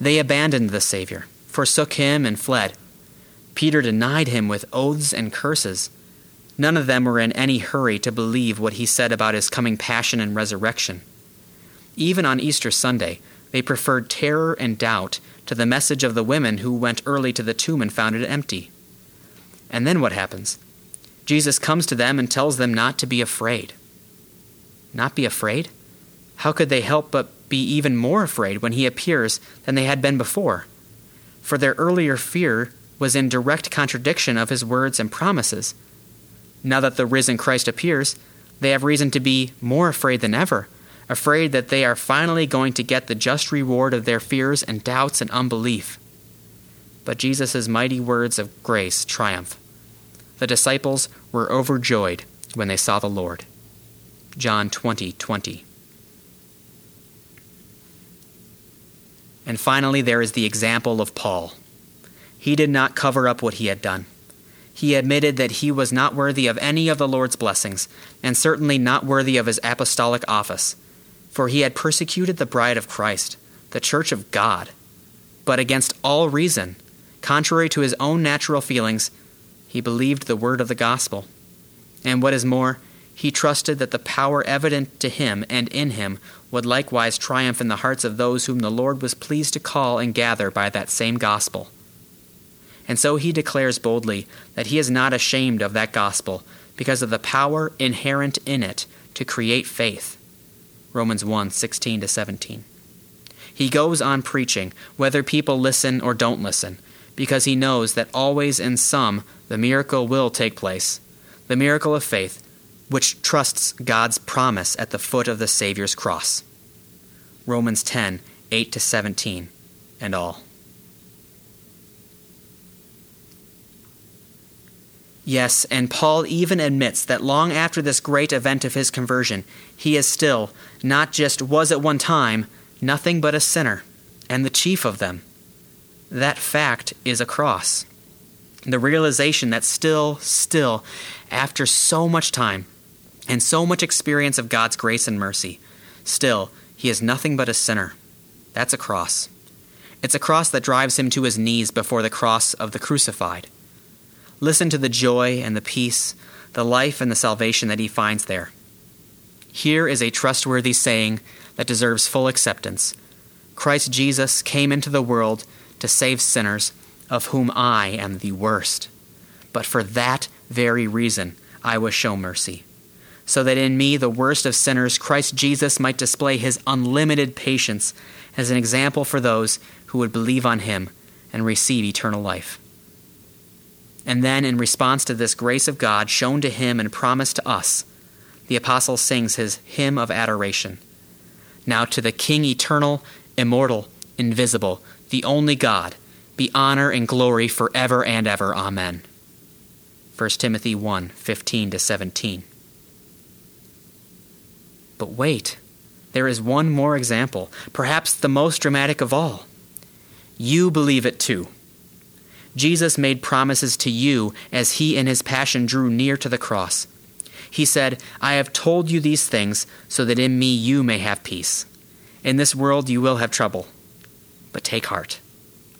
They abandoned the Savior, forsook him, and fled. Peter denied him with oaths and curses. None of them were in any hurry to believe what he said about his coming passion and resurrection. Even on Easter Sunday, they preferred terror and doubt to the message of the women who went early to the tomb and found it empty. And then what happens? Jesus comes to them and tells them not to be afraid. Not be afraid? How could they help but be even more afraid when he appears than they had been before? For their earlier fear was in direct contradiction of his words and promises. Now that the risen Christ appears, they have reason to be more afraid than ever, afraid that they are finally going to get the just reward of their fears and doubts and unbelief. But Jesus' mighty words of grace triumph. The disciples were overjoyed when they saw the Lord. John 20 20. And finally, there is the example of Paul. He did not cover up what he had done. He admitted that he was not worthy of any of the Lord's blessings, and certainly not worthy of his apostolic office, for he had persecuted the bride of Christ, the church of God. But against all reason, contrary to his own natural feelings, he believed the word of the gospel. And what is more, he trusted that the power evident to him and in him would likewise triumph in the hearts of those whom the Lord was pleased to call and gather by that same gospel. And so he declares boldly that he is not ashamed of that gospel because of the power inherent in it to create faith. Romans 1 16 to 17. He goes on preaching, whether people listen or don't listen, because he knows that always in some the miracle will take place, the miracle of faith which trusts God's promise at the foot of the Savior's cross. Romans 10 8 to 17, and all. Yes, and Paul even admits that long after this great event of his conversion, he is still, not just was at one time, nothing but a sinner, and the chief of them. That fact is a cross. The realization that still, still, after so much time, and so much experience of God's grace and mercy. Still, he is nothing but a sinner. That's a cross. It's a cross that drives him to his knees before the cross of the crucified. Listen to the joy and the peace, the life and the salvation that he finds there. Here is a trustworthy saying that deserves full acceptance Christ Jesus came into the world to save sinners, of whom I am the worst. But for that very reason I was shown mercy so that in me, the worst of sinners, Christ Jesus might display his unlimited patience as an example for those who would believe on him and receive eternal life. And then, in response to this grace of God shown to him and promised to us, the apostle sings his hymn of adoration. Now to the King eternal, immortal, invisible, the only God, be honor and glory forever and ever. Amen. 1 Timothy 1 15 to 17. But wait, there is one more example, perhaps the most dramatic of all. You believe it too. Jesus made promises to you as he in his passion drew near to the cross. He said, I have told you these things so that in me you may have peace. In this world you will have trouble. But take heart.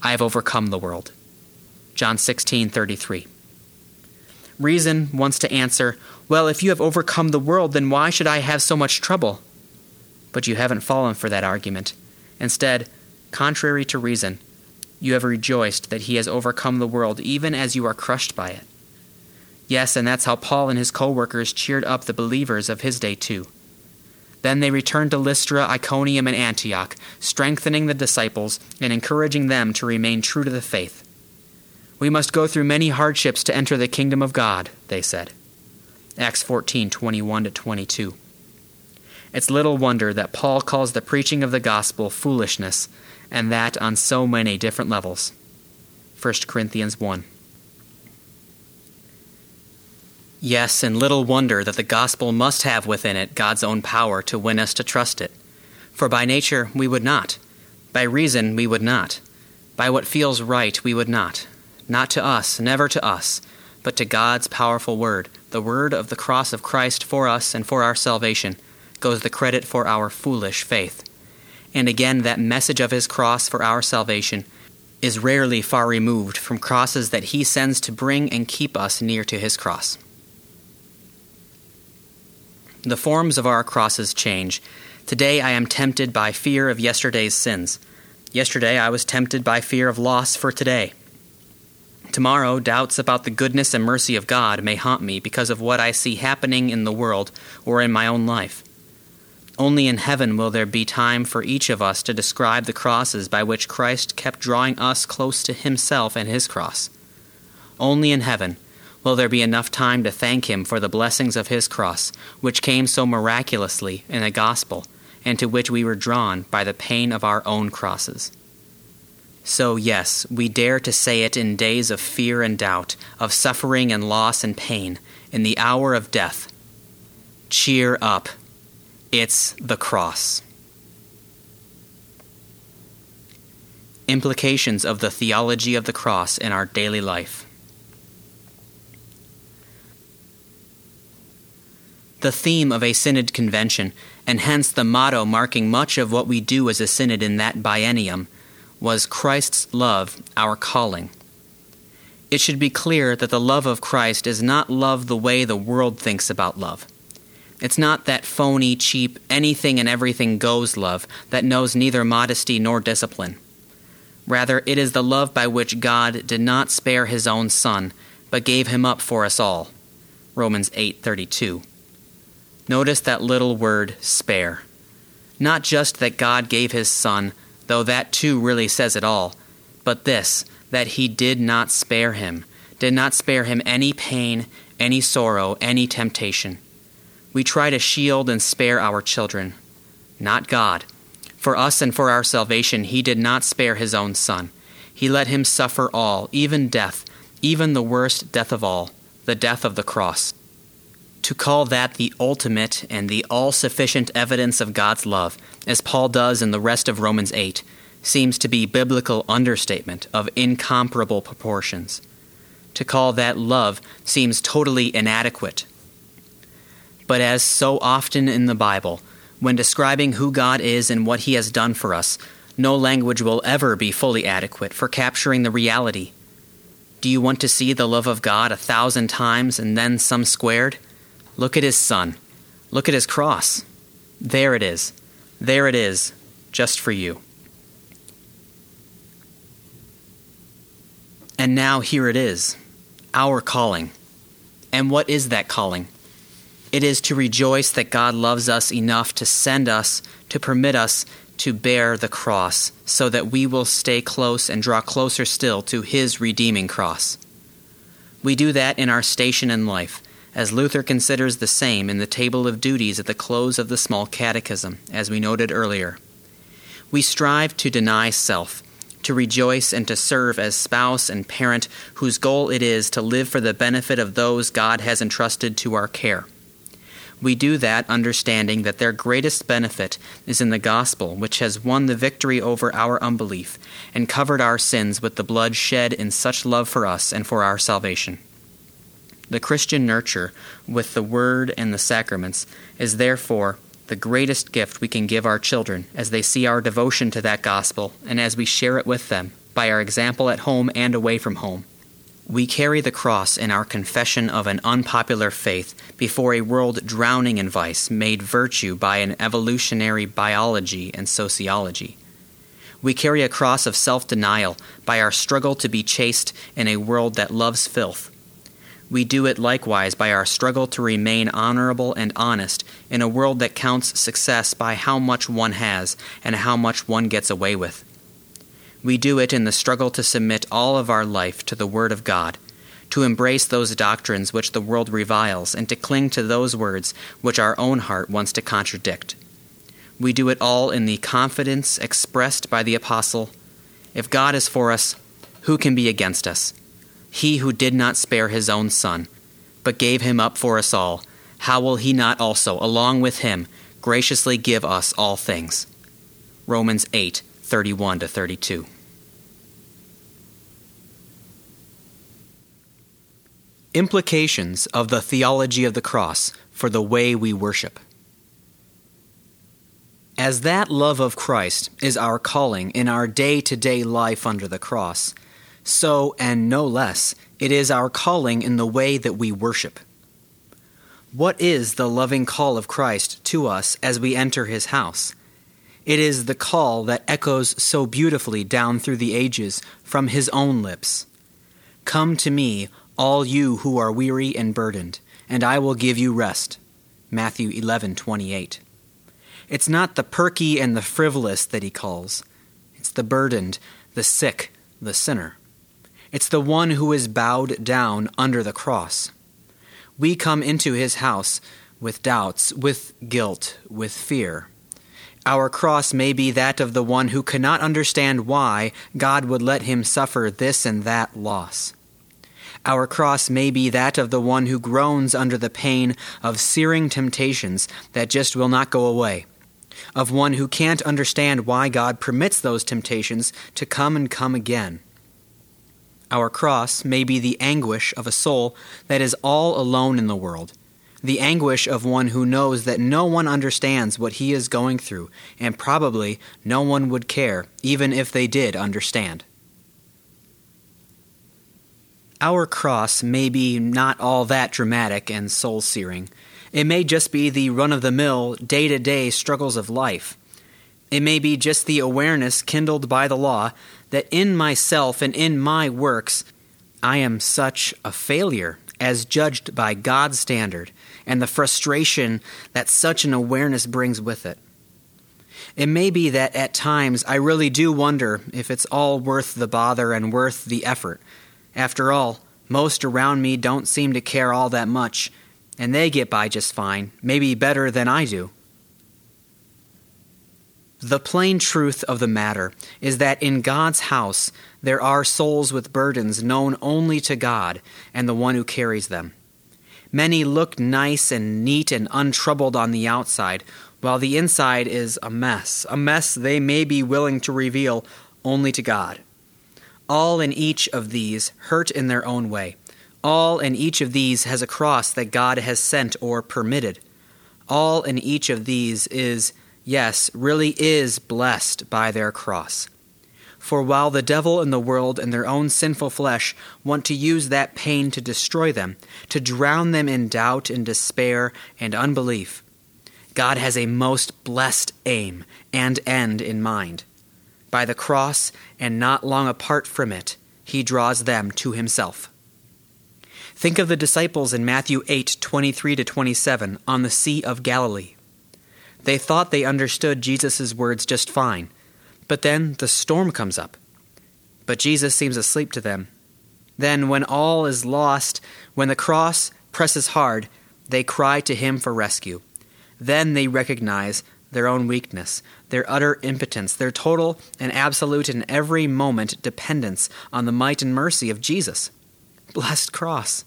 I have overcome the world. John 16:33. Reason wants to answer, Well, if you have overcome the world, then why should I have so much trouble? But you haven't fallen for that argument. Instead, contrary to reason, you have rejoiced that he has overcome the world, even as you are crushed by it. Yes, and that's how Paul and his co workers cheered up the believers of his day, too. Then they returned to Lystra, Iconium, and Antioch, strengthening the disciples and encouraging them to remain true to the faith. We must go through many hardships to enter the kingdom of God, they said. Acts 14 21 to 22. It's little wonder that Paul calls the preaching of the gospel foolishness, and that on so many different levels. 1 Corinthians 1. Yes, and little wonder that the gospel must have within it God's own power to win us to trust it. For by nature we would not. By reason we would not. By what feels right we would not. Not to us, never to us, but to God's powerful word, the word of the cross of Christ for us and for our salvation, goes the credit for our foolish faith. And again, that message of his cross for our salvation is rarely far removed from crosses that he sends to bring and keep us near to his cross. The forms of our crosses change. Today I am tempted by fear of yesterday's sins. Yesterday I was tempted by fear of loss for today. Tomorrow, doubts about the goodness and mercy of God may haunt me because of what I see happening in the world or in my own life. Only in heaven will there be time for each of us to describe the crosses by which Christ kept drawing us close to Himself and His cross. Only in heaven will there be enough time to thank him for the blessings of his cross, which came so miraculously in the gospel, and to which we were drawn by the pain of our own crosses? So, yes, we dare to say it in days of fear and doubt, of suffering and loss and pain, in the hour of death. Cheer up. It's the cross. Implications of the theology of the cross in our daily life. The theme of a synod convention, and hence the motto marking much of what we do as a synod in that biennium, was Christ's love, our calling. It should be clear that the love of Christ is not love the way the world thinks about love. It's not that phony, cheap, anything and everything goes love that knows neither modesty nor discipline. Rather, it is the love by which God did not spare his own son, but gave him up for us all. Romans 8:32. Notice that little word spare. Not just that God gave his son, though that too really says it all, but this that he did not spare him, did not spare him any pain, any sorrow, any temptation. We try to shield and spare our children, not God. For us and for our salvation, he did not spare his own son. He let him suffer all, even death, even the worst death of all, the death of the cross. To call that the ultimate and the all sufficient evidence of God's love, as Paul does in the rest of Romans 8, seems to be biblical understatement of incomparable proportions. To call that love seems totally inadequate. But as so often in the Bible, when describing who God is and what He has done for us, no language will ever be fully adequate for capturing the reality. Do you want to see the love of God a thousand times and then some squared? Look at His Son. Look at His cross. There it is. There it is, just for you. And now here it is, our calling. And what is that calling? It is to rejoice that God loves us enough to send us, to permit us to bear the cross, so that we will stay close and draw closer still to His redeeming cross. We do that in our station in life, as Luther considers the same in the table of duties at the close of the small catechism, as we noted earlier. We strive to deny self to rejoice and to serve as spouse and parent whose goal it is to live for the benefit of those God has entrusted to our care. We do that understanding that their greatest benefit is in the gospel, which has won the victory over our unbelief and covered our sins with the blood shed in such love for us and for our salvation. The Christian nurture with the Word and the sacraments is therefore the greatest gift we can give our children as they see our devotion to that gospel and as we share it with them by our example at home and away from home. We carry the cross in our confession of an unpopular faith before a world drowning in vice, made virtue by an evolutionary biology and sociology. We carry a cross of self denial by our struggle to be chaste in a world that loves filth we do it likewise by our struggle to remain honorable and honest in a world that counts success by how much one has and how much one gets away with. We do it in the struggle to submit all of our life to the Word of God, to embrace those doctrines which the world reviles, and to cling to those words which our own heart wants to contradict. We do it all in the confidence expressed by the Apostle If God is for us, who can be against us? He who did not spare his own Son, but gave him up for us all, how will he not also, along with him, graciously give us all things? Romans 8 31 32. Implications of the theology of the cross for the way we worship. As that love of Christ is our calling in our day to day life under the cross, so, and no less, it is our calling in the way that we worship. What is the loving call of Christ to us as we enter his house? It is the call that echoes so beautifully down through the ages from his own lips. Come to me, all you who are weary and burdened, and I will give you rest. Matthew 11:28. It's not the perky and the frivolous that he calls. It's the burdened, the sick, the sinner. It's the one who is bowed down under the cross. We come into his house with doubts, with guilt, with fear. Our cross may be that of the one who cannot understand why God would let him suffer this and that loss. Our cross may be that of the one who groans under the pain of searing temptations that just will not go away, of one who can't understand why God permits those temptations to come and come again. Our cross may be the anguish of a soul that is all alone in the world, the anguish of one who knows that no one understands what he is going through, and probably no one would care, even if they did understand. Our cross may be not all that dramatic and soul searing. It may just be the run of the mill, day to day struggles of life. It may be just the awareness kindled by the law that in myself and in my works I am such a failure as judged by God's standard, and the frustration that such an awareness brings with it. It may be that at times I really do wonder if it's all worth the bother and worth the effort. After all, most around me don't seem to care all that much, and they get by just fine, maybe better than I do. The plain truth of the matter is that in God's house there are souls with burdens known only to God and the one who carries them. Many look nice and neat and untroubled on the outside, while the inside is a mess, a mess they may be willing to reveal only to God. All in each of these hurt in their own way. All in each of these has a cross that God has sent or permitted. All in each of these is yes, really is blessed by their cross. For while the devil and the world and their own sinful flesh want to use that pain to destroy them, to drown them in doubt and despair and unbelief, God has a most blessed aim and end in mind. By the cross, and not long apart from it, he draws them to himself. Think of the disciples in Matthew 8 23 to 27 on the Sea of Galilee. They thought they understood Jesus' words just fine, but then the storm comes up. But Jesus seems asleep to them. Then, when all is lost, when the cross presses hard, they cry to him for rescue. Then they recognize their own weakness, their utter impotence, their total and absolute in every moment dependence on the might and mercy of Jesus. Blessed cross!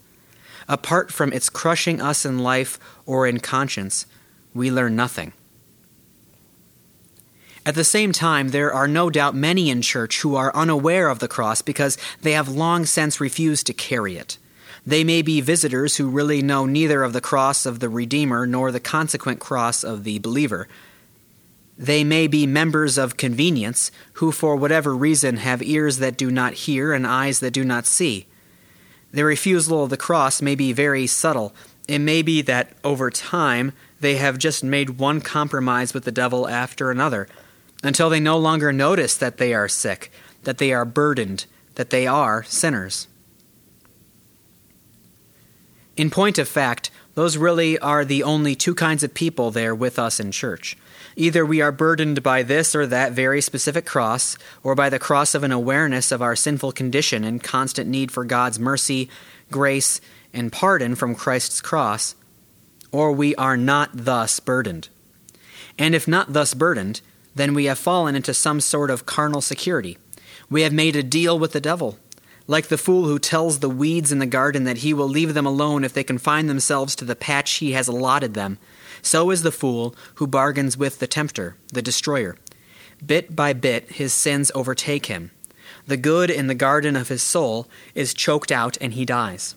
Apart from its crushing us in life or in conscience, we learn nothing. At the same time, there are no doubt many in church who are unaware of the cross because they have long since refused to carry it. They may be visitors who really know neither of the cross of the Redeemer nor the consequent cross of the believer. They may be members of convenience who, for whatever reason, have ears that do not hear and eyes that do not see. Their refusal of the cross may be very subtle. It may be that over time they have just made one compromise with the devil after another until they no longer notice that they are sick, that they are burdened, that they are sinners. In point of fact, those really are the only two kinds of people there with us in church. Either we are burdened by this or that very specific cross, or by the cross of an awareness of our sinful condition and constant need for God's mercy, grace, and pardon from Christ's cross, or we are not thus burdened. And if not thus burdened, then we have fallen into some sort of carnal security. We have made a deal with the devil. Like the fool who tells the weeds in the garden that he will leave them alone if they confine themselves to the patch he has allotted them, so is the fool who bargains with the tempter, the destroyer. Bit by bit, his sins overtake him. The good in the garden of his soul is choked out and he dies.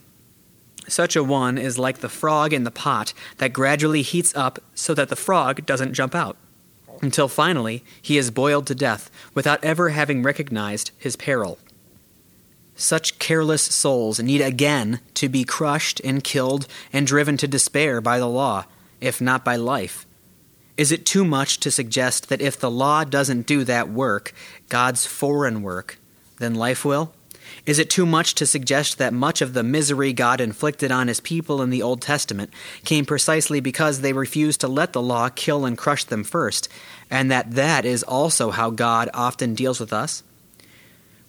Such a one is like the frog in the pot that gradually heats up so that the frog doesn't jump out until finally he is boiled to death without ever having recognized his peril. Such careless souls need again to be crushed and killed and driven to despair by the law, if not by life. Is it too much to suggest that if the law doesn't do that work, God's foreign work, then life will? Is it too much to suggest that much of the misery God inflicted on his people in the Old Testament came precisely because they refused to let the law kill and crush them first, and that that is also how God often deals with us?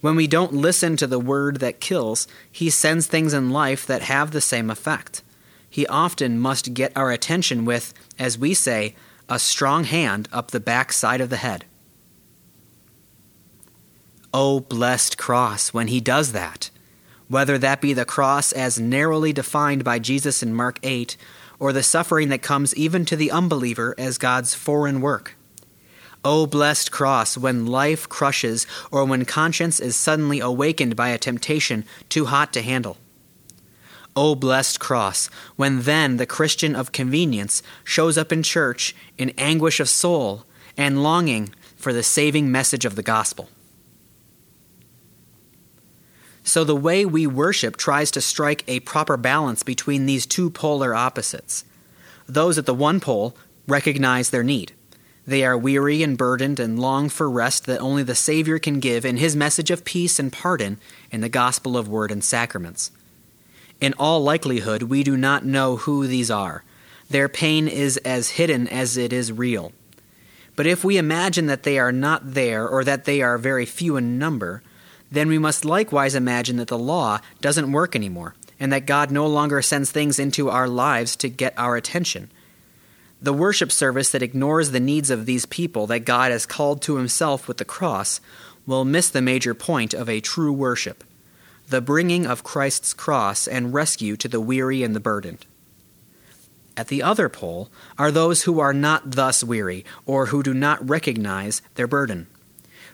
When we don't listen to the word that kills, he sends things in life that have the same effect. He often must get our attention with, as we say, a strong hand up the back side of the head. Oh, blessed cross when he does that! Whether that be the cross as narrowly defined by Jesus in Mark 8, or the suffering that comes even to the unbeliever as God's foreign work. O blessed cross, when life crushes or when conscience is suddenly awakened by a temptation too hot to handle. O blessed cross, when then the Christian of convenience shows up in church in anguish of soul and longing for the saving message of the gospel. So the way we worship tries to strike a proper balance between these two polar opposites. Those at the one pole recognize their need. They are weary and burdened and long for rest that only the Savior can give in his message of peace and pardon in the gospel of word and sacraments. In all likelihood, we do not know who these are. Their pain is as hidden as it is real. But if we imagine that they are not there or that they are very few in number, then we must likewise imagine that the law doesn't work anymore and that God no longer sends things into our lives to get our attention. The worship service that ignores the needs of these people that God has called to himself with the cross will miss the major point of a true worship the bringing of Christ's cross and rescue to the weary and the burdened. At the other pole are those who are not thus weary or who do not recognize their burden.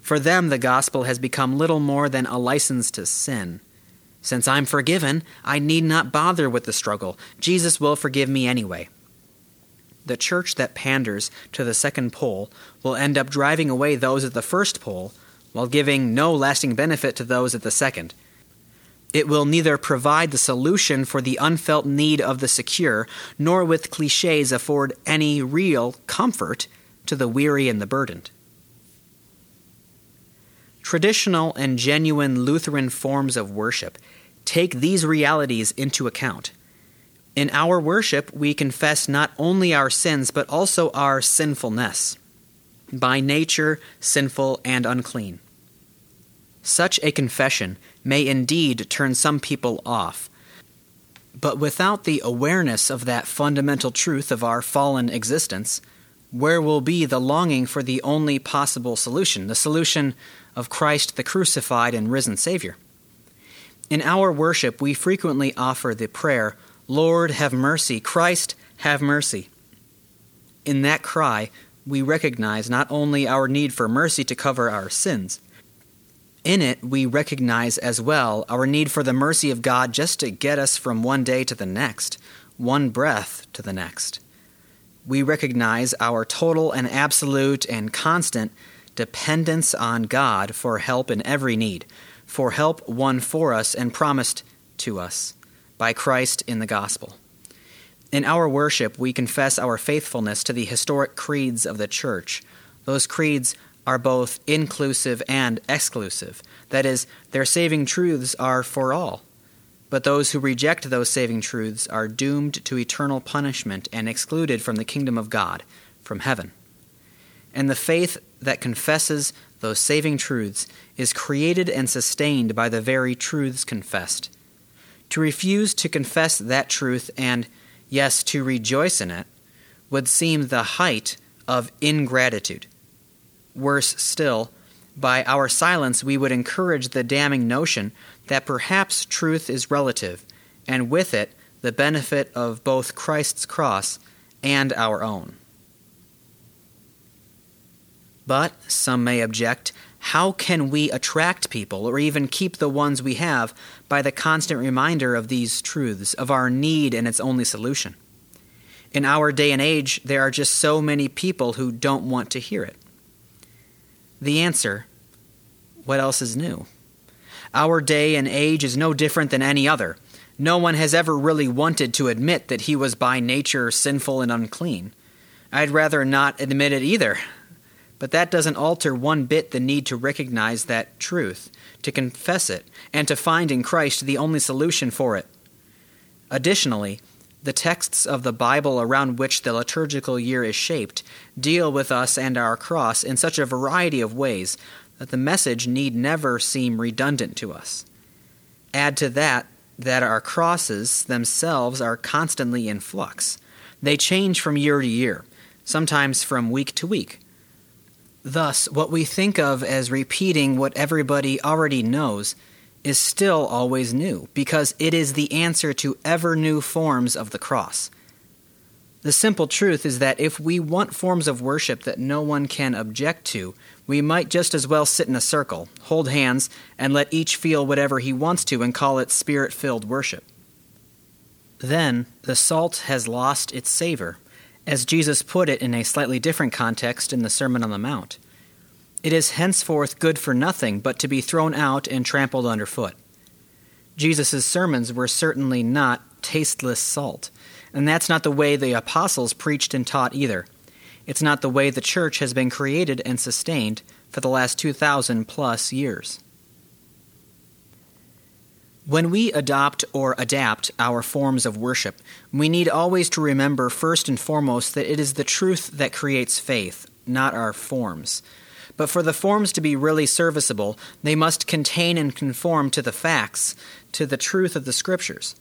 For them, the gospel has become little more than a license to sin. Since I'm forgiven, I need not bother with the struggle. Jesus will forgive me anyway. The church that panders to the second pole will end up driving away those at the first pole while giving no lasting benefit to those at the second. It will neither provide the solution for the unfelt need of the secure, nor with cliches afford any real comfort to the weary and the burdened. Traditional and genuine Lutheran forms of worship take these realities into account. In our worship, we confess not only our sins, but also our sinfulness, by nature sinful and unclean. Such a confession may indeed turn some people off, but without the awareness of that fundamental truth of our fallen existence, where will be the longing for the only possible solution, the solution of Christ the crucified and risen Savior? In our worship, we frequently offer the prayer, Lord, have mercy, Christ, have mercy. In that cry, we recognize not only our need for mercy to cover our sins, in it, we recognize as well our need for the mercy of God just to get us from one day to the next, one breath to the next. We recognize our total and absolute and constant dependence on God for help in every need, for help won for us and promised to us by Christ in the gospel. In our worship, we confess our faithfulness to the historic creeds of the Church. Those creeds are both inclusive and exclusive. That is, their saving truths are for all. But those who reject those saving truths are doomed to eternal punishment and excluded from the kingdom of God, from heaven. And the faith that confesses those saving truths is created and sustained by the very truths confessed. To refuse to confess that truth and, yes, to rejoice in it, would seem the height of ingratitude. Worse still, by our silence we would encourage the damning notion that perhaps truth is relative, and with it the benefit of both Christ's cross and our own. But, some may object, how can we attract people or even keep the ones we have by the constant reminder of these truths, of our need and its only solution? In our day and age, there are just so many people who don't want to hear it. The answer what else is new? Our day and age is no different than any other. No one has ever really wanted to admit that he was by nature sinful and unclean. I'd rather not admit it either. But that doesn't alter one bit the need to recognize that truth, to confess it, and to find in Christ the only solution for it. Additionally, the texts of the Bible around which the liturgical year is shaped deal with us and our cross in such a variety of ways that the message need never seem redundant to us. Add to that that our crosses themselves are constantly in flux. They change from year to year, sometimes from week to week. Thus, what we think of as repeating what everybody already knows is still always new, because it is the answer to ever new forms of the cross. The simple truth is that if we want forms of worship that no one can object to, we might just as well sit in a circle, hold hands, and let each feel whatever he wants to and call it spirit filled worship. Then the salt has lost its savor, as Jesus put it in a slightly different context in the Sermon on the Mount. It is henceforth good for nothing but to be thrown out and trampled underfoot. Jesus' sermons were certainly not tasteless salt and that's not the way the apostles preached and taught either. It's not the way the church has been created and sustained for the last 2,000 plus years. When we adopt or adapt our forms of worship, we need always to remember first and foremost that it is the truth that creates faith, not our forms. But for the forms to be really serviceable, they must contain and conform to the facts, to the truth of the Scriptures.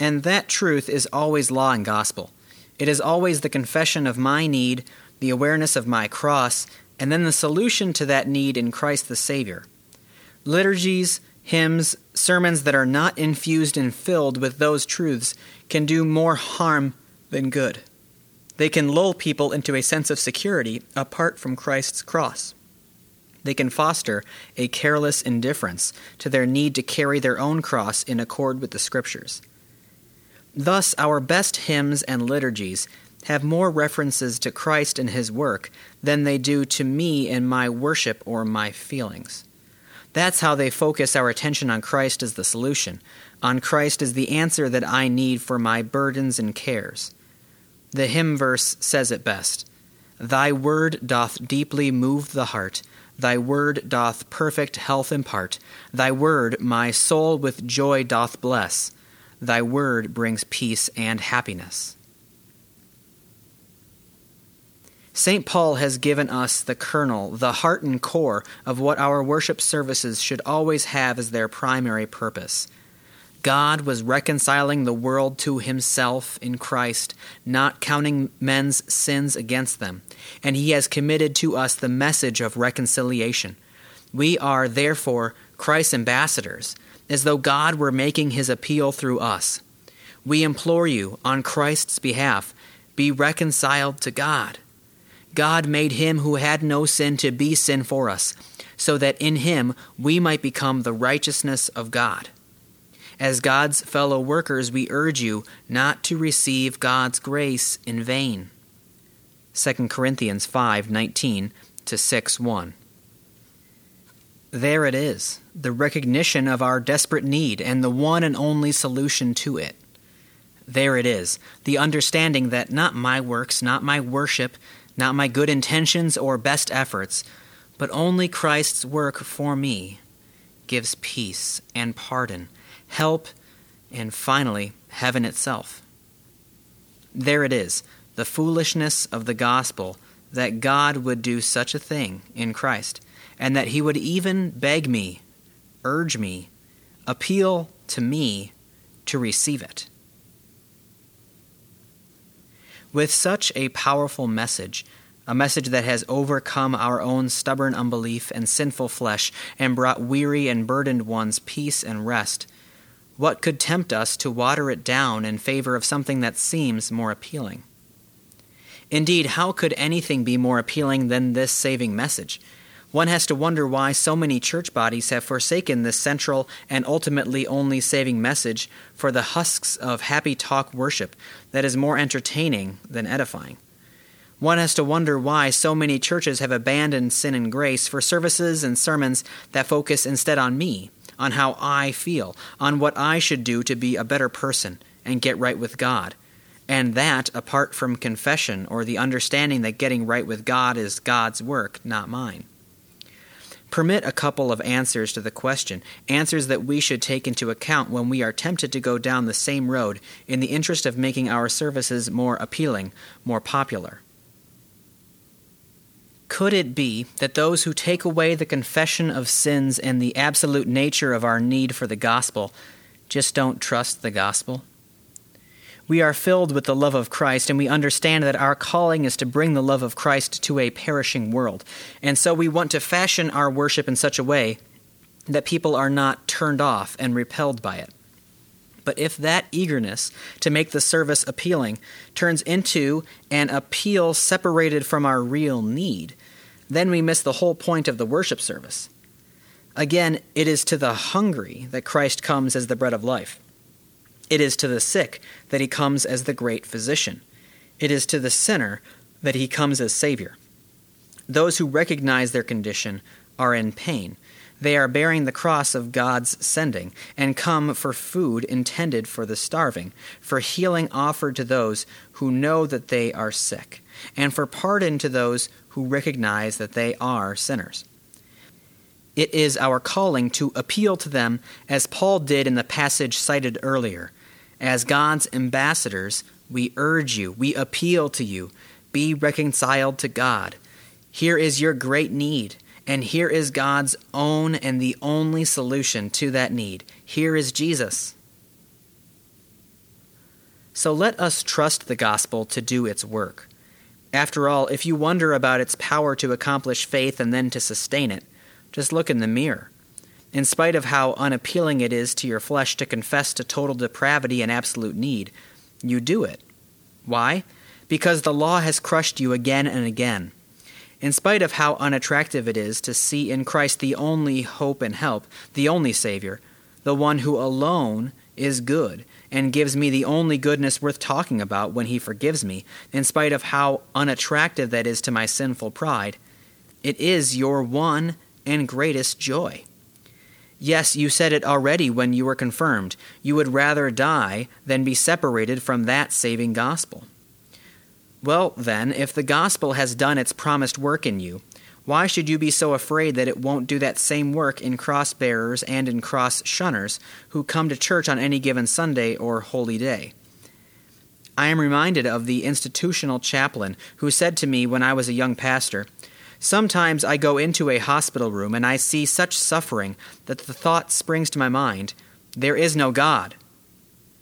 And that truth is always law and gospel. It is always the confession of my need, the awareness of my cross, and then the solution to that need in Christ the Savior. Liturgies, hymns, sermons that are not infused and filled with those truths can do more harm than good. They can lull people into a sense of security apart from Christ's cross. They can foster a careless indifference to their need to carry their own cross in accord with the Scriptures. Thus, our best hymns and liturgies have more references to Christ and His work than they do to me and my worship or my feelings. That's how they focus our attention on Christ as the solution, on Christ as the answer that I need for my burdens and cares. The hymn verse says it best Thy word doth deeply move the heart, Thy word doth perfect health impart, Thy word my soul with joy doth bless. Thy word brings peace and happiness. St. Paul has given us the kernel, the heart and core of what our worship services should always have as their primary purpose. God was reconciling the world to himself in Christ, not counting men's sins against them, and he has committed to us the message of reconciliation. We are, therefore, Christ's ambassadors, as though God were making his appeal through us. We implore you, on Christ's behalf, be reconciled to God. God made him who had no sin to be sin for us, so that in him we might become the righteousness of God. As God's fellow workers, we urge you not to receive God's grace in vain. 2 Corinthians 5:19 to 6:1. There it is, the recognition of our desperate need and the one and only solution to it. There it is, the understanding that not my works, not my worship, not my good intentions or best efforts, but only Christ's work for me gives peace and pardon, help, and finally, heaven itself. There it is, the foolishness of the gospel that God would do such a thing in Christ and that he would even beg me, urge me, appeal to me to receive it. With such a powerful message, a message that has overcome our own stubborn unbelief and sinful flesh and brought weary and burdened ones peace and rest, what could tempt us to water it down in favor of something that seems more appealing? Indeed, how could anything be more appealing than this saving message? One has to wonder why so many church bodies have forsaken this central and ultimately only saving message for the husks of happy talk worship that is more entertaining than edifying. One has to wonder why so many churches have abandoned sin and grace for services and sermons that focus instead on me, on how I feel, on what I should do to be a better person and get right with God. And that apart from confession or the understanding that getting right with God is God's work, not mine. Permit a couple of answers to the question, answers that we should take into account when we are tempted to go down the same road in the interest of making our services more appealing, more popular. Could it be that those who take away the confession of sins and the absolute nature of our need for the gospel just don't trust the gospel? We are filled with the love of Christ, and we understand that our calling is to bring the love of Christ to a perishing world. And so we want to fashion our worship in such a way that people are not turned off and repelled by it. But if that eagerness to make the service appealing turns into an appeal separated from our real need, then we miss the whole point of the worship service. Again, it is to the hungry that Christ comes as the bread of life. It is to the sick that he comes as the great physician. It is to the sinner that he comes as Savior. Those who recognize their condition are in pain. They are bearing the cross of God's sending and come for food intended for the starving, for healing offered to those who know that they are sick, and for pardon to those who recognize that they are sinners. It is our calling to appeal to them as Paul did in the passage cited earlier as God's ambassadors, we urge you, we appeal to you, be reconciled to God. Here is your great need, and here is God's own and the only solution to that need. Here is Jesus. So let us trust the gospel to do its work. After all, if you wonder about its power to accomplish faith and then to sustain it, just look in the mirror in spite of how unappealing it is to your flesh to confess to total depravity and absolute need, you do it. Why? Because the law has crushed you again and again. In spite of how unattractive it is to see in Christ the only hope and help, the only Savior, the one who alone is good and gives me the only goodness worth talking about when He forgives me, in spite of how unattractive that is to my sinful pride, it is your one and greatest joy. Yes, you said it already when you were confirmed. You would rather die than be separated from that saving gospel. Well, then, if the gospel has done its promised work in you, why should you be so afraid that it won't do that same work in cross bearers and in cross shunners who come to church on any given Sunday or holy day? I am reminded of the institutional chaplain who said to me when I was a young pastor, Sometimes I go into a hospital room and I see such suffering that the thought springs to my mind, there is no God.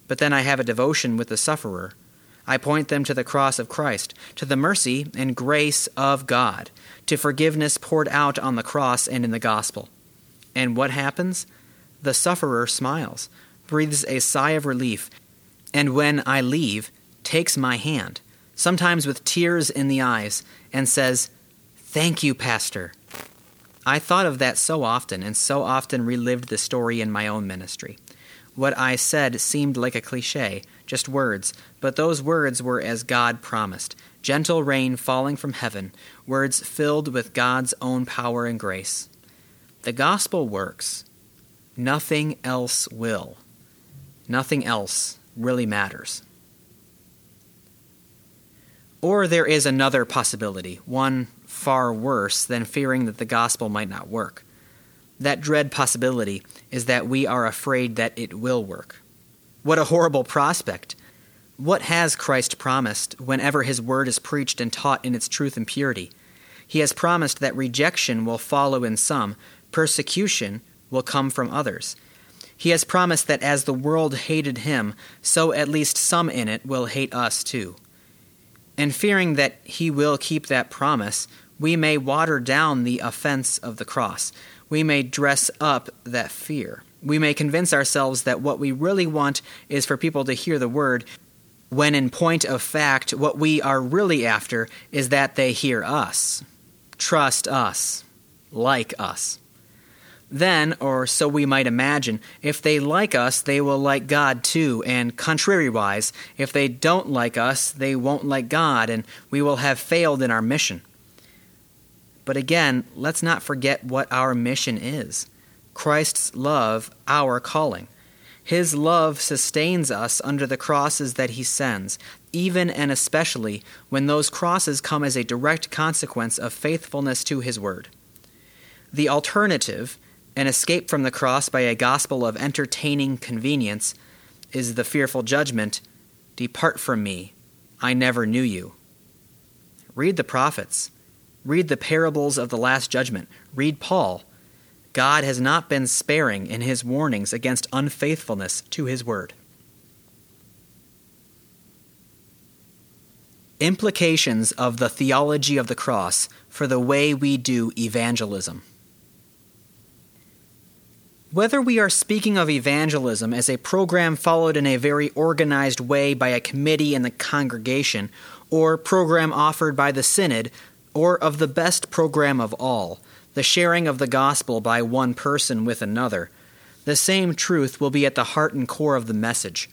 But then I have a devotion with the sufferer. I point them to the cross of Christ, to the mercy and grace of God, to forgiveness poured out on the cross and in the gospel. And what happens? The sufferer smiles, breathes a sigh of relief, and when I leave, takes my hand, sometimes with tears in the eyes, and says, Thank you, Pastor. I thought of that so often and so often relived the story in my own ministry. What I said seemed like a cliche, just words, but those words were as God promised gentle rain falling from heaven, words filled with God's own power and grace. The gospel works. Nothing else will. Nothing else really matters. Or there is another possibility, one far worse than fearing that the gospel might not work. That dread possibility is that we are afraid that it will work. What a horrible prospect! What has Christ promised whenever his word is preached and taught in its truth and purity? He has promised that rejection will follow in some, persecution will come from others. He has promised that as the world hated him, so at least some in it will hate us too. And fearing that he will keep that promise, we may water down the offense of the cross. We may dress up that fear. We may convince ourselves that what we really want is for people to hear the word, when in point of fact, what we are really after is that they hear us, trust us, like us. Then, or so we might imagine, if they like us, they will like God too, and contrariwise, if they don't like us, they won't like God, and we will have failed in our mission. But again, let's not forget what our mission is Christ's love, our calling. His love sustains us under the crosses that he sends, even and especially when those crosses come as a direct consequence of faithfulness to his word. The alternative, an escape from the cross by a gospel of entertaining convenience, is the fearful judgment Depart from me, I never knew you. Read the prophets. Read the parables of the Last Judgment. Read Paul. God has not been sparing in his warnings against unfaithfulness to his word. Implications of the theology of the cross for the way we do evangelism. Whether we are speaking of evangelism as a program followed in a very organized way by a committee in the congregation, or program offered by the synod, or of the best program of all, the sharing of the gospel by one person with another, the same truth will be at the heart and core of the message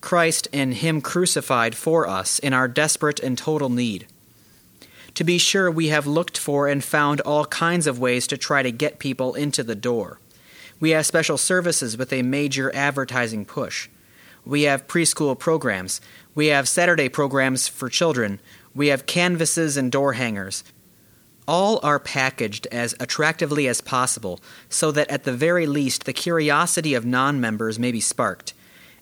Christ and Him crucified for us in our desperate and total need. To be sure, we have looked for and found all kinds of ways to try to get people into the door. We have special services with a major advertising push. We have preschool programs. We have Saturday programs for children. We have canvasses and door hangers. All are packaged as attractively as possible so that at the very least the curiosity of non members may be sparked.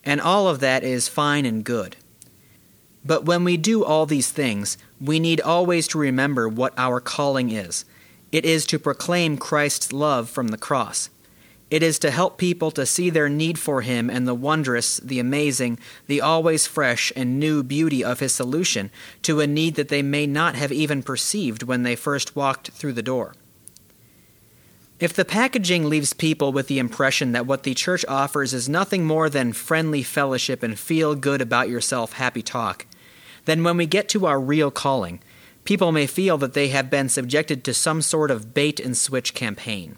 And all of that is fine and good. But when we do all these things, we need always to remember what our calling is. It is to proclaim Christ's love from the cross. It is to help people to see their need for Him and the wondrous, the amazing, the always fresh and new beauty of His solution to a need that they may not have even perceived when they first walked through the door. If the packaging leaves people with the impression that what the church offers is nothing more than friendly fellowship and feel good about yourself happy talk, then when we get to our real calling, people may feel that they have been subjected to some sort of bait and switch campaign.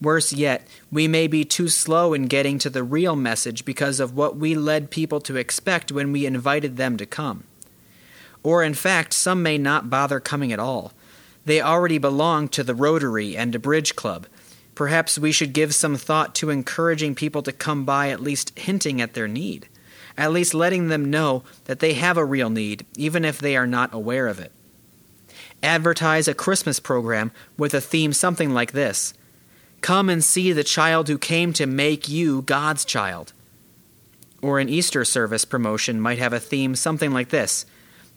Worse yet, we may be too slow in getting to the real message because of what we led people to expect when we invited them to come. Or, in fact, some may not bother coming at all. They already belong to the Rotary and a bridge club. Perhaps we should give some thought to encouraging people to come by, at least hinting at their need, at least letting them know that they have a real need, even if they are not aware of it. Advertise a Christmas program with a theme something like this Come and see the child who came to make you God's child. Or an Easter service promotion might have a theme something like this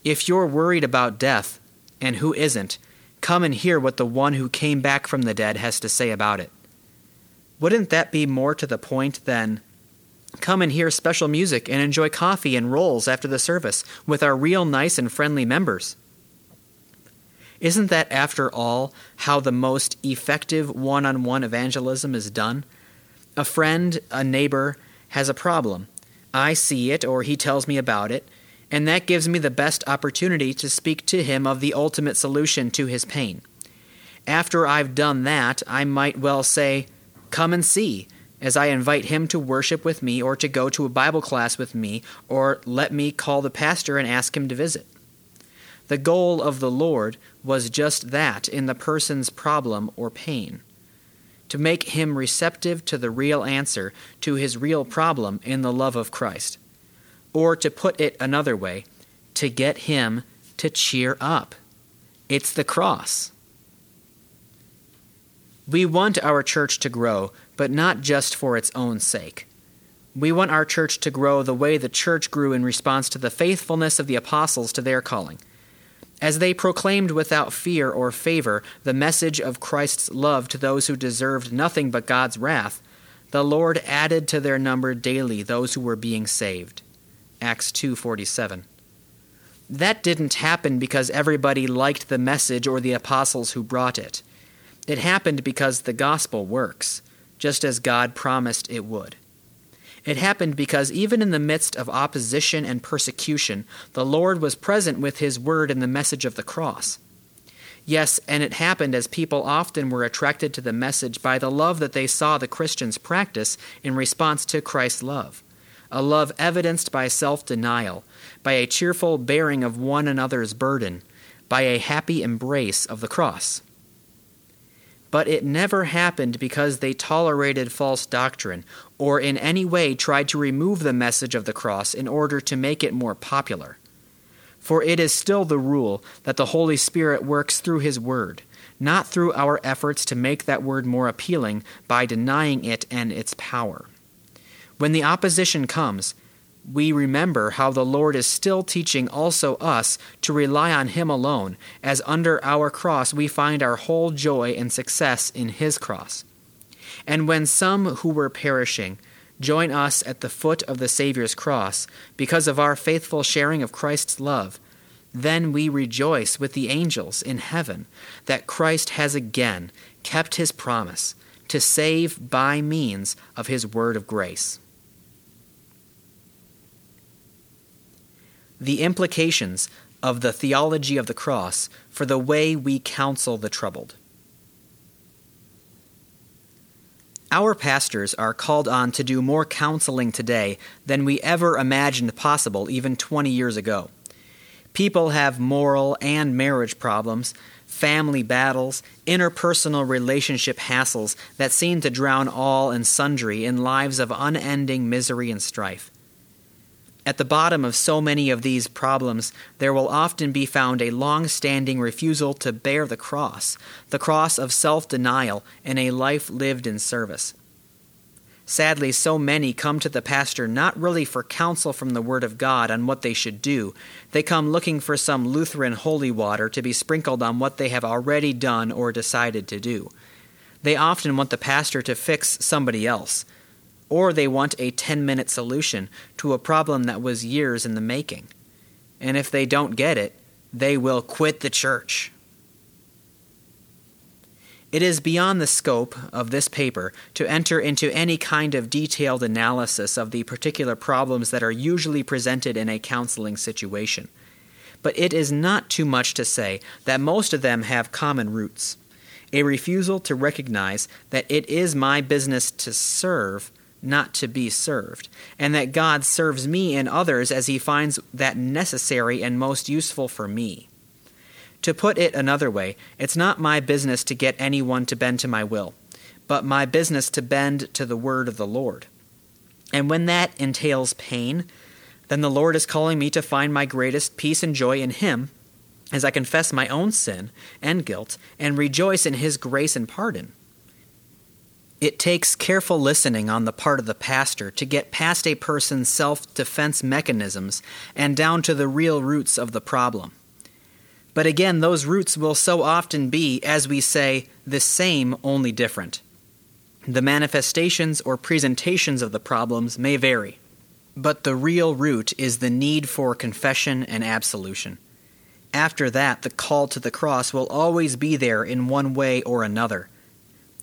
If you're worried about death, and who isn't, come and hear what the one who came back from the dead has to say about it. Wouldn't that be more to the point than come and hear special music and enjoy coffee and rolls after the service with our real nice and friendly members? Isn't that, after all, how the most effective one on one evangelism is done? A friend, a neighbor, has a problem. I see it, or he tells me about it, and that gives me the best opportunity to speak to him of the ultimate solution to his pain. After I've done that, I might well say, Come and see, as I invite him to worship with me, or to go to a Bible class with me, or let me call the pastor and ask him to visit. The goal of the Lord was just that in the person's problem or pain to make him receptive to the real answer to his real problem in the love of Christ. Or to put it another way, to get him to cheer up. It's the cross. We want our church to grow, but not just for its own sake. We want our church to grow the way the church grew in response to the faithfulness of the apostles to their calling as they proclaimed without fear or favor the message of Christ's love to those who deserved nothing but God's wrath, the Lord added to their number daily those who were being saved. Acts 2:47. That didn't happen because everybody liked the message or the apostles who brought it. It happened because the gospel works, just as God promised it would. It happened because even in the midst of opposition and persecution, the Lord was present with His word and the message of the cross. Yes, and it happened as people often were attracted to the message by the love that they saw the Christians practice in response to Christ's love. A love evidenced by self denial, by a cheerful bearing of one another's burden, by a happy embrace of the cross. But it never happened because they tolerated false doctrine or in any way tried to remove the message of the cross in order to make it more popular. For it is still the rule that the Holy Spirit works through His Word, not through our efforts to make that Word more appealing by denying it and its power. When the opposition comes, we remember how the Lord is still teaching also us to rely on Him alone, as under our cross we find our whole joy and success in His cross. And when some who were perishing join us at the foot of the Saviour's cross because of our faithful sharing of Christ's love, then we rejoice with the angels in heaven that Christ has again kept his promise to save by means of his word of grace. The implications of the theology of the cross for the way we counsel the troubled. Our pastors are called on to do more counseling today than we ever imagined possible even 20 years ago. People have moral and marriage problems, family battles, interpersonal relationship hassles that seem to drown all and sundry in lives of unending misery and strife. At the bottom of so many of these problems, there will often be found a long standing refusal to bear the cross, the cross of self denial and a life lived in service. Sadly, so many come to the pastor not really for counsel from the Word of God on what they should do. They come looking for some Lutheran holy water to be sprinkled on what they have already done or decided to do. They often want the pastor to fix somebody else or they want a 10 minute solution to a problem that was years in the making. And if they don't get it, they will quit the church. It is beyond the scope of this paper to enter into any kind of detailed analysis of the particular problems that are usually presented in a counseling situation. But it is not too much to say that most of them have common roots a refusal to recognize that it is my business to serve not to be served, and that God serves me and others as he finds that necessary and most useful for me. To put it another way, it's not my business to get anyone to bend to my will, but my business to bend to the word of the Lord. And when that entails pain, then the Lord is calling me to find my greatest peace and joy in Him as I confess my own sin and guilt and rejoice in His grace and pardon. It takes careful listening on the part of the pastor to get past a person's self defense mechanisms and down to the real roots of the problem. But again, those roots will so often be, as we say, the same, only different. The manifestations or presentations of the problems may vary, but the real root is the need for confession and absolution. After that, the call to the cross will always be there in one way or another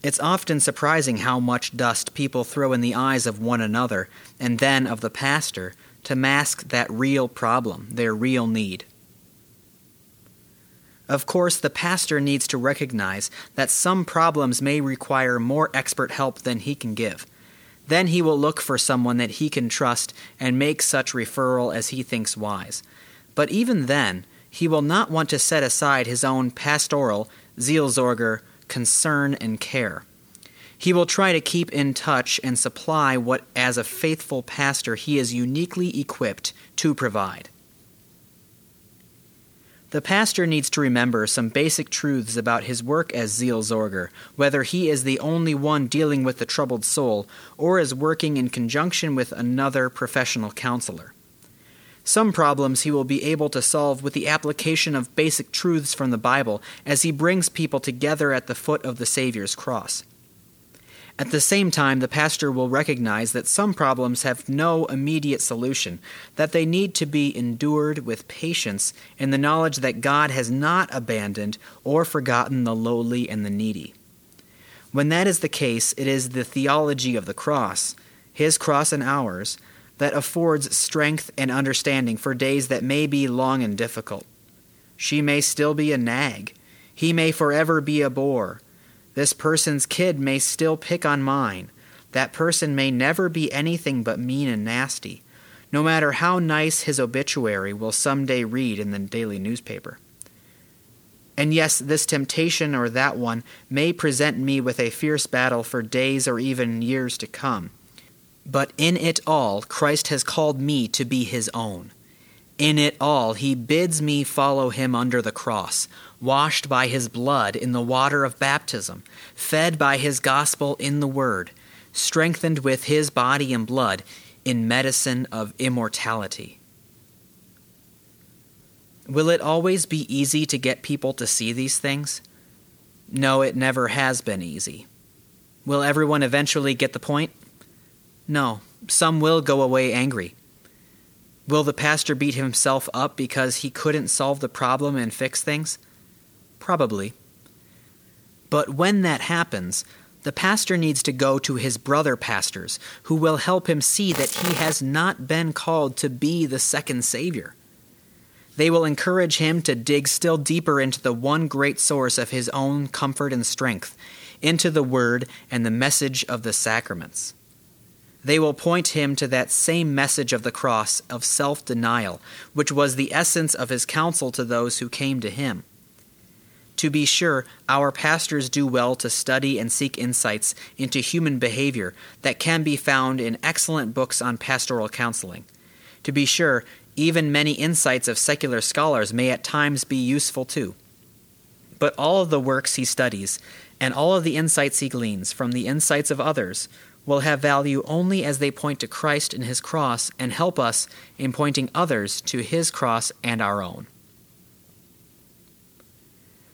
it's often surprising how much dust people throw in the eyes of one another and then of the pastor to mask that real problem, their real need. Of course, the pastor needs to recognize that some problems may require more expert help than he can give. Then he will look for someone that he can trust and make such referral as he thinks wise. But even then, he will not want to set aside his own pastoral, Seelsorger, concern, and care. He will try to keep in touch and supply what, as a faithful pastor, he is uniquely equipped to provide. The pastor needs to remember some basic truths about his work as Seelsorger, whether he is the only one dealing with the troubled soul or is working in conjunction with another professional counselor. Some problems he will be able to solve with the application of basic truths from the Bible as he brings people together at the foot of the Savior's cross. At the same time, the pastor will recognize that some problems have no immediate solution, that they need to be endured with patience in the knowledge that God has not abandoned or forgotten the lowly and the needy. When that is the case, it is the theology of the cross, his cross and ours, that affords strength and understanding for days that may be long and difficult. She may still be a nag. He may forever be a bore. This person's kid may still pick on mine. That person may never be anything but mean and nasty, no matter how nice his obituary will someday read in the daily newspaper. And yes, this temptation or that one may present me with a fierce battle for days or even years to come. But in it all, Christ has called me to be his own. In it all, he bids me follow him under the cross, washed by his blood in the water of baptism, fed by his gospel in the word, strengthened with his body and blood, in medicine of immortality. Will it always be easy to get people to see these things? No, it never has been easy. Will everyone eventually get the point? No, some will go away angry. Will the pastor beat himself up because he couldn't solve the problem and fix things? Probably. But when that happens, the pastor needs to go to his brother pastors, who will help him see that he has not been called to be the second Savior. They will encourage him to dig still deeper into the one great source of his own comfort and strength, into the Word and the message of the sacraments. They will point him to that same message of the cross of self denial, which was the essence of his counsel to those who came to him. To be sure, our pastors do well to study and seek insights into human behavior that can be found in excellent books on pastoral counseling. To be sure, even many insights of secular scholars may at times be useful too. But all of the works he studies, and all of the insights he gleans from the insights of others, will have value only as they point to Christ and his cross and help us in pointing others to his cross and our own.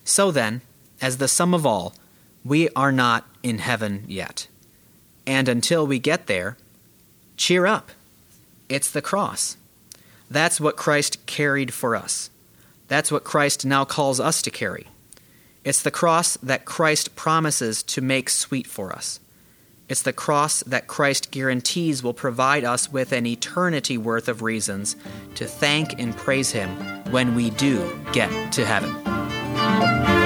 So then, as the sum of all, we are not in heaven yet. And until we get there, cheer up. It's the cross. That's what Christ carried for us. That's what Christ now calls us to carry. It's the cross that Christ promises to make sweet for us. It's the cross that Christ guarantees will provide us with an eternity worth of reasons to thank and praise Him when we do get to heaven.